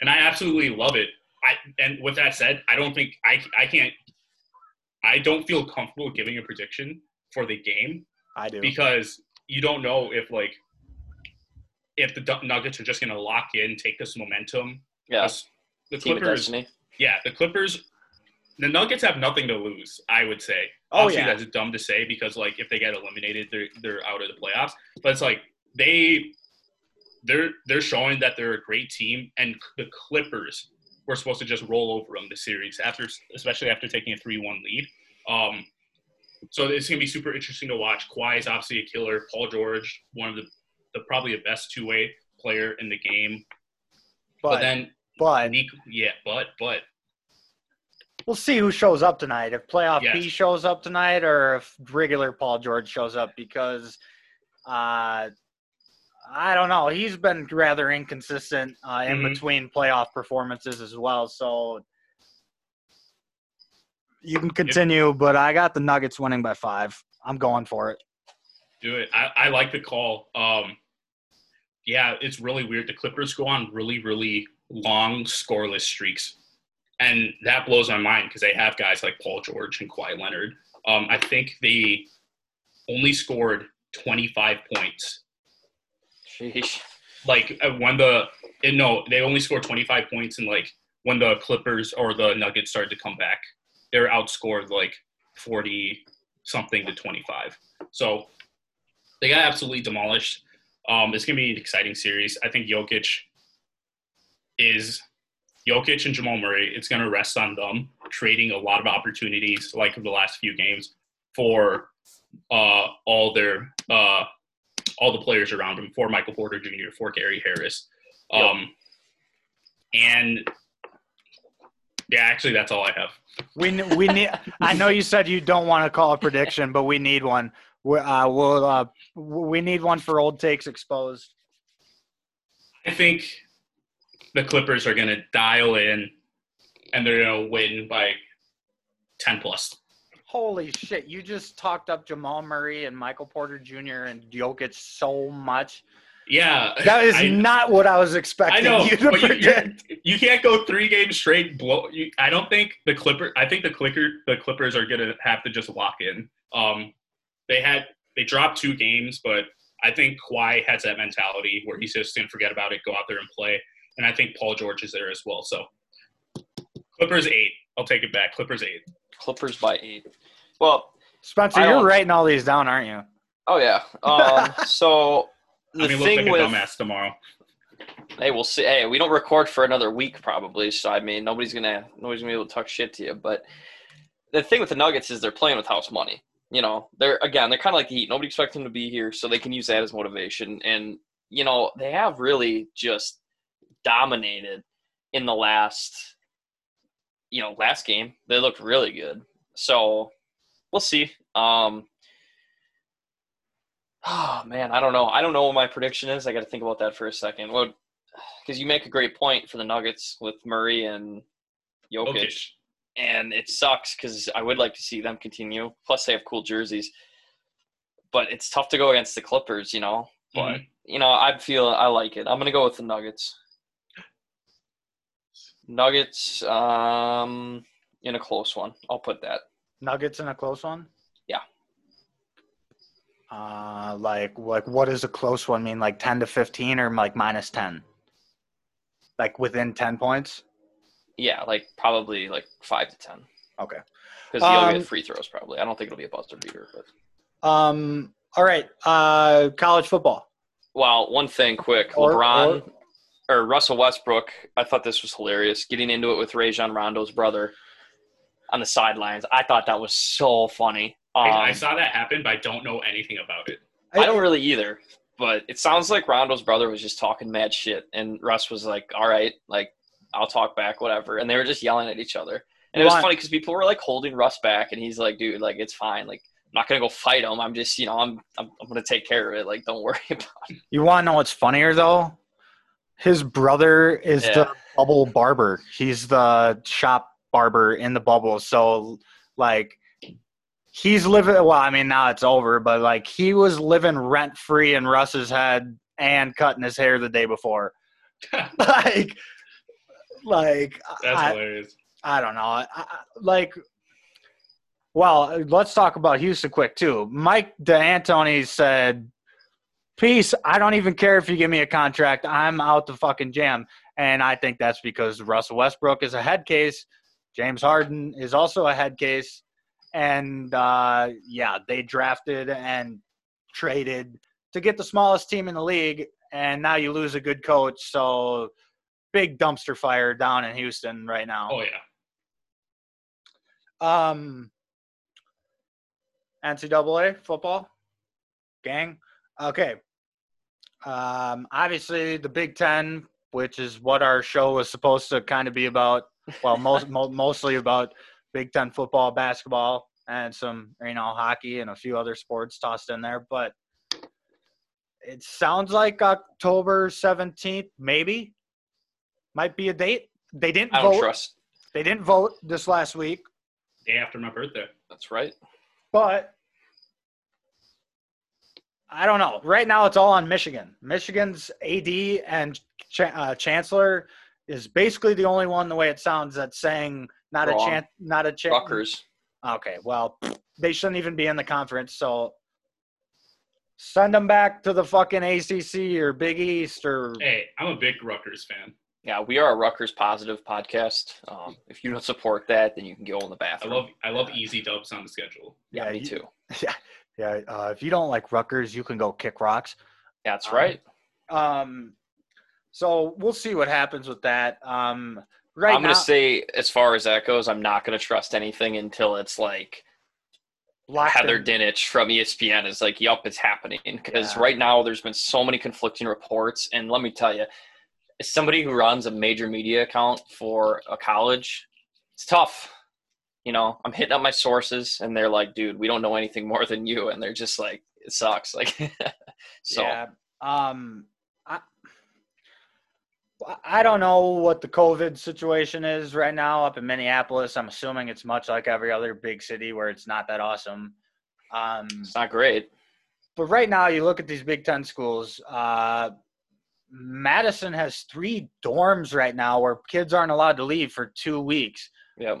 and I absolutely love it. I and with that said, I don't think I I can't I don't feel comfortable giving a prediction for the game I do. because you don't know if like if the Nuggets are just going to lock in, take this momentum. Yeah, The team Clippers, yeah, the Clippers. The Nuggets have nothing to lose. I would say. Oh, Obviously, yeah. that's dumb to say because like if they get eliminated, they're they're out of the playoffs. But it's like they they're they're showing that they're a great team, and the Clippers were supposed to just roll over them the series after, especially after taking a three-one lead. Um, so it's gonna be super interesting to watch. Kawhi is obviously a killer. Paul George, one of the, the probably the best two-way player in the game. But, but then but Nick, yeah, but but we'll see who shows up tonight. If playoff Yes. P shows up tonight, or if regular Paul George shows up, because uh, I don't know. He's been rather inconsistent uh, in Mhm. between playoff performances as well. So you can continue, but I got the Nuggets winning by five. I'm going for it. do it. I, I like the call. Um, yeah, it's really weird. The Clippers go on really, really long scoreless streaks, and that blows my mind because they have guys like Paul George and Kawhi Leonard. Um, I think they only scored 25 points. Sheesh. Like uh, when the eh, no, they only scored 25 points, and like when the Clippers or the Nuggets started to come back, they were outscored like 40 something to 25. So they got absolutely demolished. Um, it's gonna be an exciting series. I think Jokic is Jokic and Jamal Murray. It's gonna rest on them creating a lot of opportunities, like the last few games, for uh, all their uh, all the players around him, for Michael Porter Jr., for Gary Harris, um, and yeah, actually, that's all I have. We we need. I know you said you don't want to call a prediction, but we need one. We, uh, we'll, uh, we need one for old takes exposed. I think the Clippers are going to dial in and they're going to win by 10 plus. Holy shit! You just talked up Jamal Murray and Michael Porter Jr. and Jokic so much. Yeah. That is I, not what I was I expecting know, you to but you, you, you can't go three games straight. Blow. You, I don't think the Clipper. I think the Clicker, the Clippers are going to have to just lock in. Um, they had they dropped two games, but I think Kawhi has that mentality where he's just gonna forget about it, go out there and play. And I think Paul George is there as well. So Clippers eight. I'll take it back. Clippers eight. Clippers by eight. Well, Spencer, I you're writing all these down, aren't you? oh yeah. Um, so the I mean, thing like a with dumbass tomorrow. hey, we'll see. Hey, we don't record for another week probably, so I mean, nobody's gonna nobody's gonna be able to talk shit to you. But the thing with the Nuggets is they're playing with house money. You know, they're again, they're kind of like the Heat. Nobody expects them to be here, so they can use that as motivation. And you know, they have really just dominated in the last, you know, last game. They looked really good. So we'll see. Um, oh man, I don't know. I don't know what my prediction is. I got to think about that for a second. What? Because you make a great point for the Nuggets with Murray and Jokic, and it sucks because I would like to see them continue. Plus, they have cool jerseys, but it's tough to go against the Clippers. You know, but Mhm. you know, I feel I like it. I'm gonna go with the Nuggets. Nuggets, um, in a close one. I'll put that. Nuggets in a close one. Yeah. Uh, like like what does a close one mean? Like ten to fifteen or like minus ten? Like within ten points? Yeah, like probably like five to ten. Okay. Because you'll Um, get free throws probably. I don't think it'll be a buzzer beater, but Um. All right. Uh, college football. well, one thing quick, Or- LeBron or, Russell Westbrook. I thought this was hilarious. Getting into it with Rajon Rondo's brother on the sidelines. I thought that was so funny. Um, I, I saw that happen, but I don't know anything about it. I don't really either, but it sounds like Rondo's brother was just talking mad shit, and Russ was like, "All right, like I'll talk back, whatever," and they were just yelling at each other. And it was funny because people were like holding Russ back, and he's like, "Dude, like it's fine. Like I'm not gonna go fight him. I'm just, you know, I'm I'm, I'm gonna take care of it. Like don't worry about it." You want to know what's funnier though? His brother is Yeah. the bubble barber. He's the shop barber in the bubble. So like he's living well, I mean now it's over, but like he was living rent free in Russ's head and cutting his hair the day before. like like That's I, hilarious. I don't know. I, I, like, well, let's talk about Houston quick too. Mike D'Antoni said, "Peace. I don't even care if you give me a contract. I'm out the fucking jam." And I think that's because Russell Westbrook is a head case. James Harden is also a head case, and uh, yeah, they drafted and traded to get the smallest team in the league, and now you lose a good coach. So big dumpster fire down in Houston right now. Oh yeah. Um, NCAA football gang. Okay. Um, obviously the Big Ten, which is what our show was supposed to kind of be about. Well, most mo- mostly about Big Ten football, basketball, and some you know hockey and a few other sports tossed in there. But it sounds like October seventeenth, maybe, might be a date. They didn't I don't vote. trust. They didn't vote this last week. Day after my birthday. That's right. But I don't know. Right now, it's all on Michigan. Michigan's AD and cha- uh, Chancellor is basically the only one, the way it sounds, that's saying not Wrong. a chance, not a chance. Rutgers. Okay, well, they shouldn't even be in the conference. So send them back to the fucking ACC or Big East or Hey, I'm a big Rutgers fan. Yeah, we are a Rutgers positive podcast. Um, if you don't support that, then you can go in the bathroom. I love I love easy dubs on the schedule. Yeah, me you- too. Yeah, uh, if you don't like Rutgers, you can go kick rocks. That's Um, right. Um, so we'll see what happens with that. Um, right I'm now, gonna say, as far as that goes, I'm not gonna trust anything until it's like Heather in- Dinich from ESPN is like, "Yup, it's happening." Because Yeah. right now, there's been so many conflicting reports, and let me tell you, as somebody who runs a major media account for a college, it's tough. You know, I'm hitting up my sources, and they're like, "Dude, we don't know anything more than you," and they're just like, "It sucks." Like, so Yeah. Um, I, I don't know what the COVID situation is right now up in Minneapolis. I'm assuming it's much like every other big city where it's not that awesome. Um, it's not great. but right now, you look at these Big Ten schools. Uh, Madison has three dorms right now where kids aren't allowed to leave for two weeks. Yeah.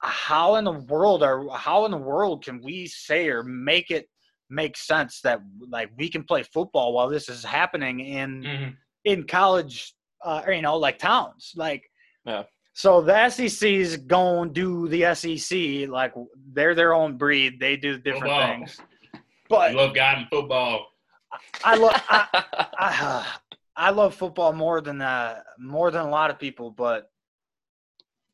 How in the world are how in the world can we say or make it make sense that like we can play football while this is happening in Mhm. in college, uh, or, you know, like towns, like. Yeah. So the SEC's going to do the SEC like they're their own breed. They do different Football. things. But You love God and football. I love I, I, I love football more than uh, more than a lot of people, but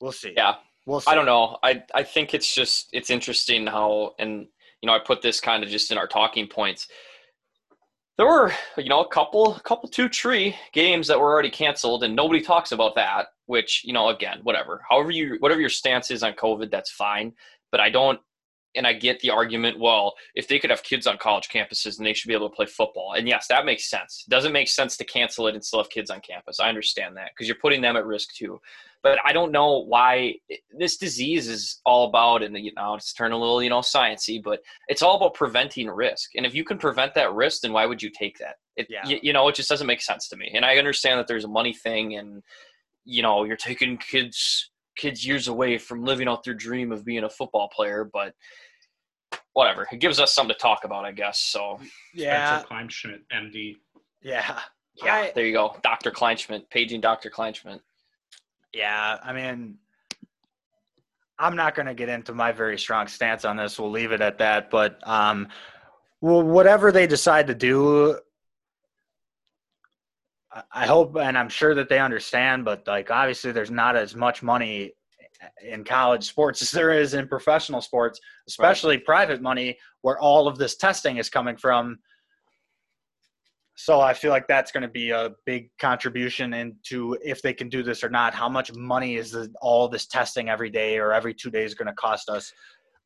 we'll see. yeah. We'll. I don't know. I I think it's just it's interesting how and you know I put this kind of just in our talking points. There were you know a couple couple two tree games that were already canceled and nobody talks about that. Which you know again whatever. However you whatever your stance is on COVID, that's fine. But I don't. And I get the argument. Well, if they could have kids on college campuses, then they should be able to play football. And yes, that makes sense. It doesn't make sense to cancel it and still have kids on campus. I understand that because you're putting them at risk too but I don't know why this disease is all about, and you know, it's turning a little, you know, sciency, but it's all about preventing risk. And if you can prevent that risk, then why would you take that? It, Yeah. you, you know, it just doesn't make sense to me. And I understand that there's a money thing, and you know, you're taking kids kids years away from living out their dream of being a football player, but whatever. It gives us something to talk about, I guess. So Yeah, Spencer Kleinschmidt, MD. yeah, yeah, I- there you go, Dr. Kleinschmidt, paging Dr. Kleinschmidt. Yeah. I mean, I'm not going to get into my very strong stance on this. We'll leave it at that. But um, well, whatever they decide to do, I- I hope and I'm sure that they understand. But like, obviously, there's not as much money in college sports as there is in professional sports, especially private money, where all of this testing is coming from. So I feel like that's going to be a big contribution into if they can do this or not. How much money is the, all this testing every day or every two days going to cost us?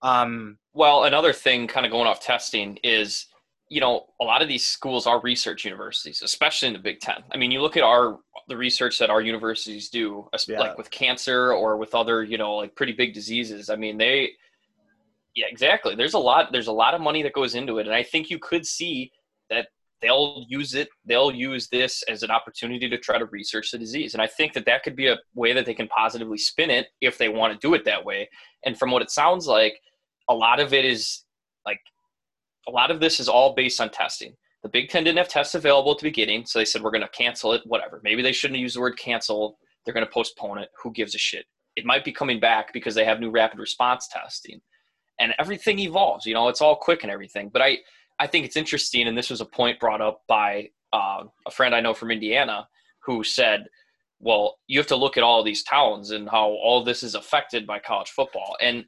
Um, Well, another thing, kind of going off testing, is you know a lot of these schools are research universities, especially in the Big Ten. I mean, you look at our the research that our universities do, Yeah. like with cancer or with other you know like pretty big diseases. I mean, they, yeah, exactly. There's a lot. There's a lot of money that goes into it, and I think you could see that they'll use it. They'll use this as an opportunity to try to research the disease, and I think that that could be a way that they can positively spin it if they want to do it that way. And from what it sounds like, a lot of it is like a lot of this is all based on testing. The Big Ten didn't have tests available at the beginning, so they said we're going to cancel it. Whatever. Maybe they shouldn't use the word cancel. They're going to postpone it. Who gives a shit? It might be coming back because they have new rapid response testing, and everything evolves. You know, it's all quick and everything. But I, I think it's interesting, and this was a point brought up by uh, a friend I know from Indiana who said, "Well, you have to look at all these towns and how all this is affected by college football." And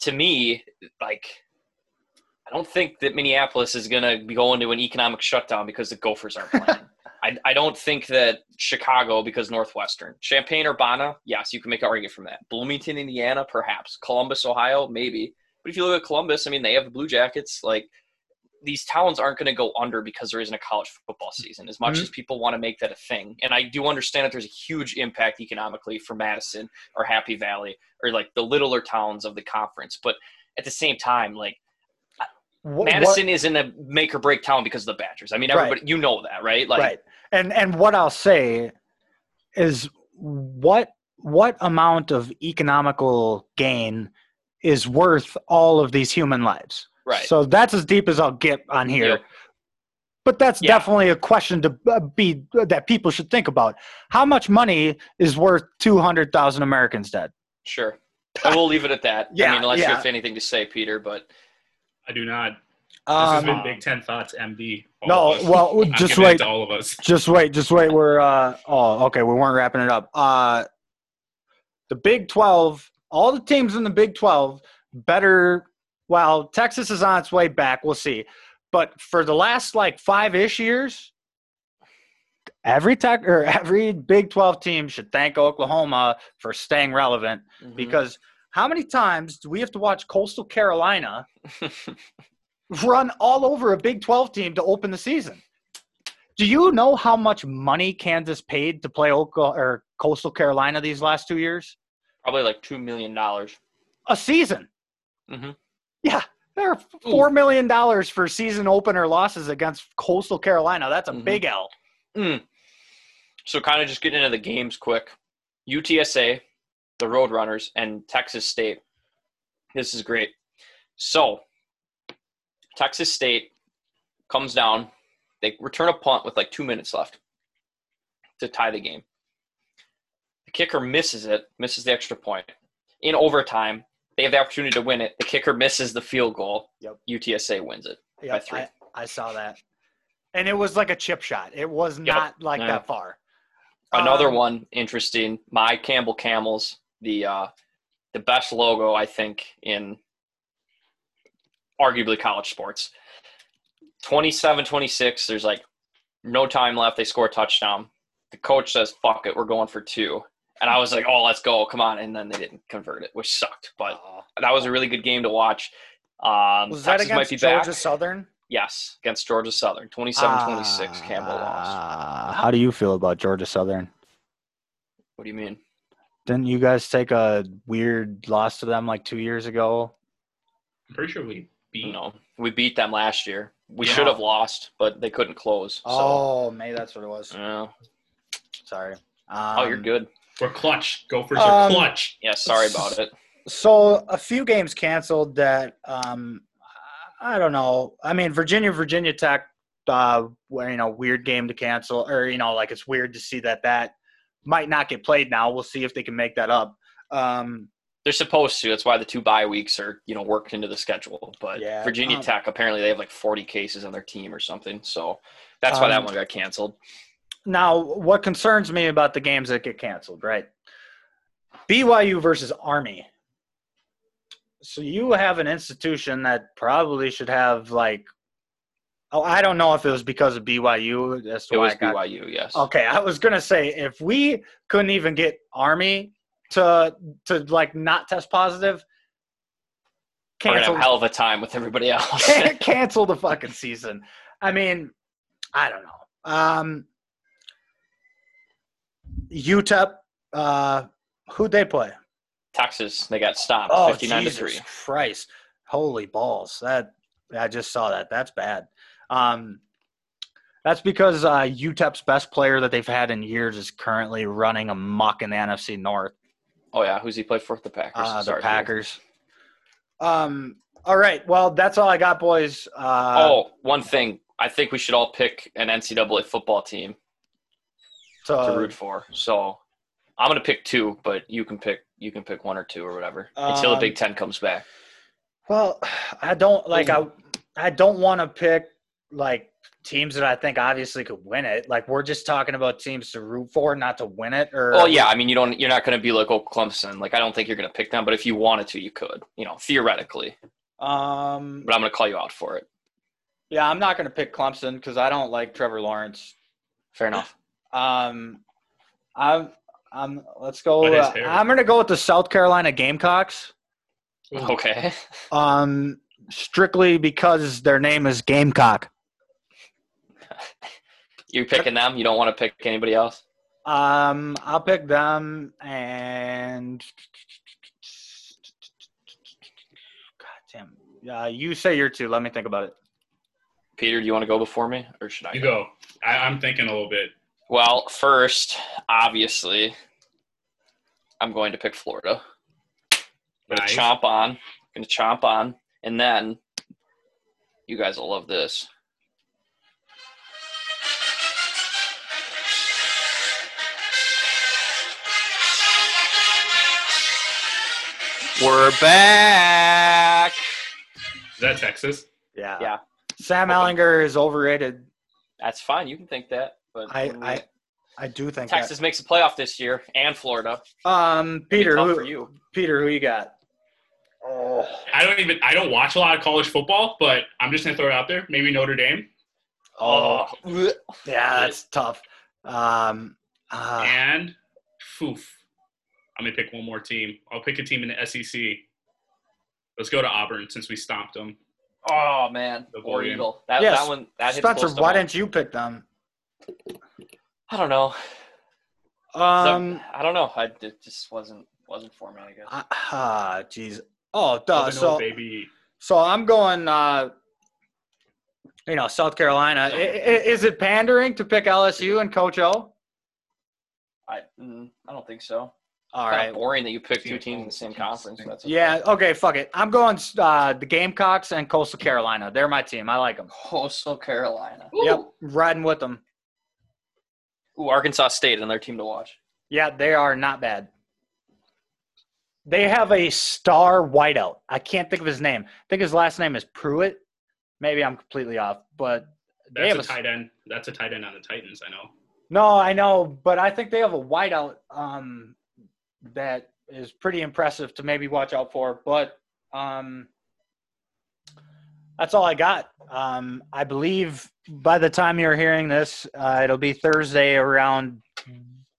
to me, like I don't think that Minneapolis is going to be going to an economic shutdown because the Gophers aren't playing. I, I don't think that Chicago because Northwestern, Champaign, Urbana, yes, you can make an argument from that. Bloomington, Indiana, perhaps. Columbus, Ohio, maybe. But if you look at Columbus, I mean, they have the Blue Jackets. Like these towns aren't going to go under because there isn't a college football season. As much Mhm. as people want to make that a thing, and I do understand that there's a huge impact economically for Madison or Happy Valley or like the littler towns of the conference. But at the same time, like wh- Madison is in a make or break town because of the Badgers. I mean, Right. everybody, you know that, right? Like, right and and what i'll say is what what amount of economical gain is worth all of these human lives right. so that's as deep as i'll get on here Yep. but that's Yeah. definitely a question to uh, be that people should think about how much money is worth 200000 americans dead Sure. And we'll leave it at that. I Yeah, mean, unless you have anything to say, Peter, but I do not. This has um, been Big Ten Thoughts, MD. no well just wait to all of us. just wait just wait we're uh oh okay we weren't wrapping it up uh the big 12 all the teams in the big 12 better well texas is on its way back we'll see but for the last like five-ish years every tech or every big 12 team should thank oklahoma for staying relevant Mhm. because how many times do we have to watch coastal carolina run all over a Big 12 team to open the season. Do you know how much money Kansas paid to play Oklahoma, or Coastal Carolina these last two years? probably like $2 million. A season. Mhm. Yeah, they're four million dollars for season opener losses against Coastal Carolina. That's a Mhm. big L. Mm. So, kind of just getting into the games quick UTSA, the Roadrunners, and Texas State. This is great. So, Texas State comes down. They return a punt with like two minutes left to tie the game. The kicker misses it, misses the extra point. In overtime, they have the opportunity to win it. The kicker misses the field goal. Yep. UTSA wins it. Yeah, three. I, I saw that, and it was like a chip shot. It was not like Yeah. that far. Another Um, one interesting. My Campbell Camels, the uh, the best logo I think in arguably college sports. 27-26, there's like no time left. They score a touchdown. The coach says, "Fuck it, we're going for two. And I was like, "Oh, let's go, come on!" And then they didn't convert it, which sucked. But Uh, that was a really good game to watch. Um, was that Texas might against be Georgia back. Southern? Yes, against Georgia Southern, 27-26. Campbell lost. Ah, How do you feel about Georgia Southern? What do you mean? Didn't you guys take a weird loss to them like two years ago? I'm pretty sure we beat. No, we beat them last year. We Yeah. should have lost, but they couldn't close. So, Oh, maybe that's what it was. yeah. Sorry. Um, oh, you're good. We're clutch. Gophers Um, are clutch. Yeah, sorry about it. So a few games canceled that um, I don't know. I mean, Virginia, Virginia Tech, uh, you know, weird game to cancel, or you know, like it's weird to see that that might not get played now. We'll see if they can make that up. Um, They're supposed to. That's why the two bye weeks are you know worked into the schedule. But Yeah, Virginia um, Tech apparently they have like 40 cases on their team or something. So that's why that Um, one got canceled. Now, what concerns me about the games that get canceled, right? BYU versus Army. So you have an institution that probably should have like. Oh, I don't know if it was because of BYU. That's It why was I got BYU. Yes. Okay, I was gonna say if we couldn't even get Army to to like not test positive, cancel have a hell of a time with everybody else. cancel the fucking season. I mean, I don't know. Um, UTEP, uh, who'd they play? Texas, they got stopped, Oh, 59 Jesus to three. Christ! Holy balls! That I just saw that. That's bad. Um, that's because uh, UTEP's best player that they've had in years is currently running amok in the NFC North. Oh yeah, who's he play for? The Packers. Uh, the Sorry, Packers. Um. All right. Well, that's all I got, boys. Uh, oh, one thing. I think we should all pick an NCAA football team to root for. So I'm gonna pick two, but you can pick you can pick one or two or whatever until the Um, Big Ten comes back. Well, I don't like I. I don't want to pick like teams that I think obviously could win it. Like we're just talking about teams to root for, not to win it. Or Well, yeah, I mean you don't you're not gonna be like oh Clemson. Like I don't think you're gonna pick them, but if you wanted to, you could. You know, theoretically. Um. But I'm gonna call you out for it. Yeah, I'm not going to pick Clemson because I don't like Trevor Lawrence. Fair enough. Um. I'm. I'm. Let's go. Uh. I'm going to go with the South Carolina Gamecocks. Okay. Um. Strictly because their name is Gamecock. You're picking them. You don't want to pick anybody else. Um, I'll pick them and God damn. Uh, you say your two. Let me think about it. Peter, do you want to go before me, or should I? You go. I, I'm thinking a little bit. Well, first, obviously, I'm going to pick Florida. i'm Gonna chomp on. I'm Gonna chomp on, and then you guys will love this. We're back. Is that Texas? Yeah. Yeah. Sam Ehlinger is overrated. That's fine. You can think that, but I I, I do think Texas makes a playoff this year, and Florida. Um, Peter, who, for you. Peter, who you got? Oh, I don't even. I don't watch a lot of college football, but I'm just gonna throw it out there. Maybe Notre Dame oh, yeah, that's tough. Um, uh, and Foof. I'm gonna pick one more team. I'll pick a team in the SEC. Let's go to Auburn since we stomped them. Oh man, The War. Eagle. That, Yes, that one. That hits Spencer, close to why home. didn't you pick them? I don't know. Um, I don't know. I it just wasn't wasn't for me. I guess. I- ah, jeez. Oh, duh. So, baby. so I'm going. Uh, you know, South Carolina. I, I, is it pandering to pick LSU and Coach O? I mm, I don't think so. All Kinda boring that you picked two teams in the same conference. That's okay. Yeah. Okay. Fuck it. I'm going uh, the Gamecocks and Coastal Carolina. They're my team. I like them. Coastal Carolina. Yep. Riding with them. Ooh, Arkansas State and their team to watch. Yeah, they are not bad. They have a star wideout. I can't think of his name. I think his last name is Pruitt. Maybe I'm completely off, but they That's have a tight end. That's a tight end on the Titans. I know. No, I know, but I think they have a wideout um, that is pretty impressive to maybe watch out for. But um, that's all I got. Um, I believe by the time you're hearing this, uh, it'll be Thursday around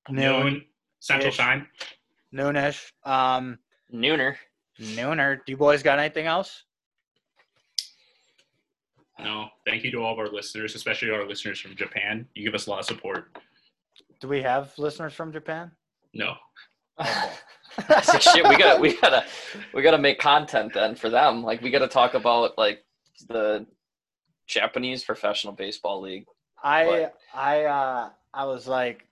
noon, Noon Central Time. noonish. Um, Nooner. nooner. Do you boys got anything else? No, thank you to all of our listeners, especially our listeners from Japan. You give us a lot of support. Do we have listeners from Japan? No, That's shit. We gotta, we gotta, we gotta make content then for them. Like we gotta talk about like the Japanese professional baseball league. I What? I uh I was like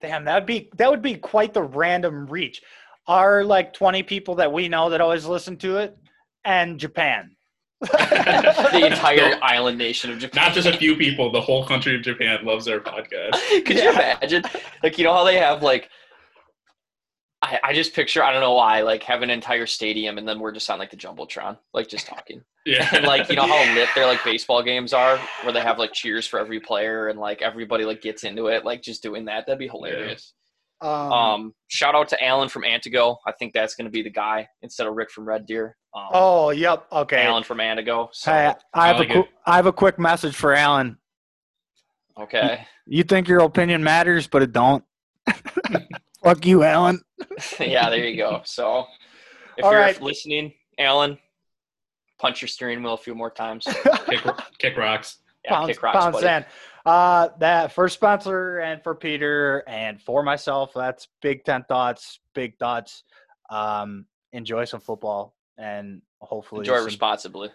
damn that'd be that would be quite the random reach. Are like 20 people that we know that always listen to it and Japan. the entire No. island nation of Japan. not just a few people. The whole country of Japan loves our podcast. Could you imagine? Like, you know how they have like, I, I just picture I don't know why like have an entire stadium and then we're just on like the jumbotron, like just talking. Yeah, And like you know how lit their like baseball games are, where they have like cheers for every player and like everybody like gets into it, like just doing that. That'd be hilarious. Um, Um, shout out to Alan from Antigo. I think that's going to be the guy instead of Rick from Red Deer. Um, oh, yep. Okay. Alan from Antigo. So, Hey, I have I like a qu- I have a quick message for Alan. okay. You think your opinion matters, but it don't. Fuck you, Alan. yeah, there you go. So, if All you're right. listening, Alan, punch your steering wheel a few more times. kick, kick rocks. Yeah, pound, kick rocks, pound buddy. sand. Uh, that for sponsor and for Peter and for myself, that's Big Ten Thoughts, Big Thoughts. Um, enjoy some football and hopefully, Enjoy some- responsibly.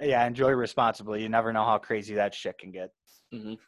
yeah, enjoy responsibly. You never know how crazy that shit can get. Mhm.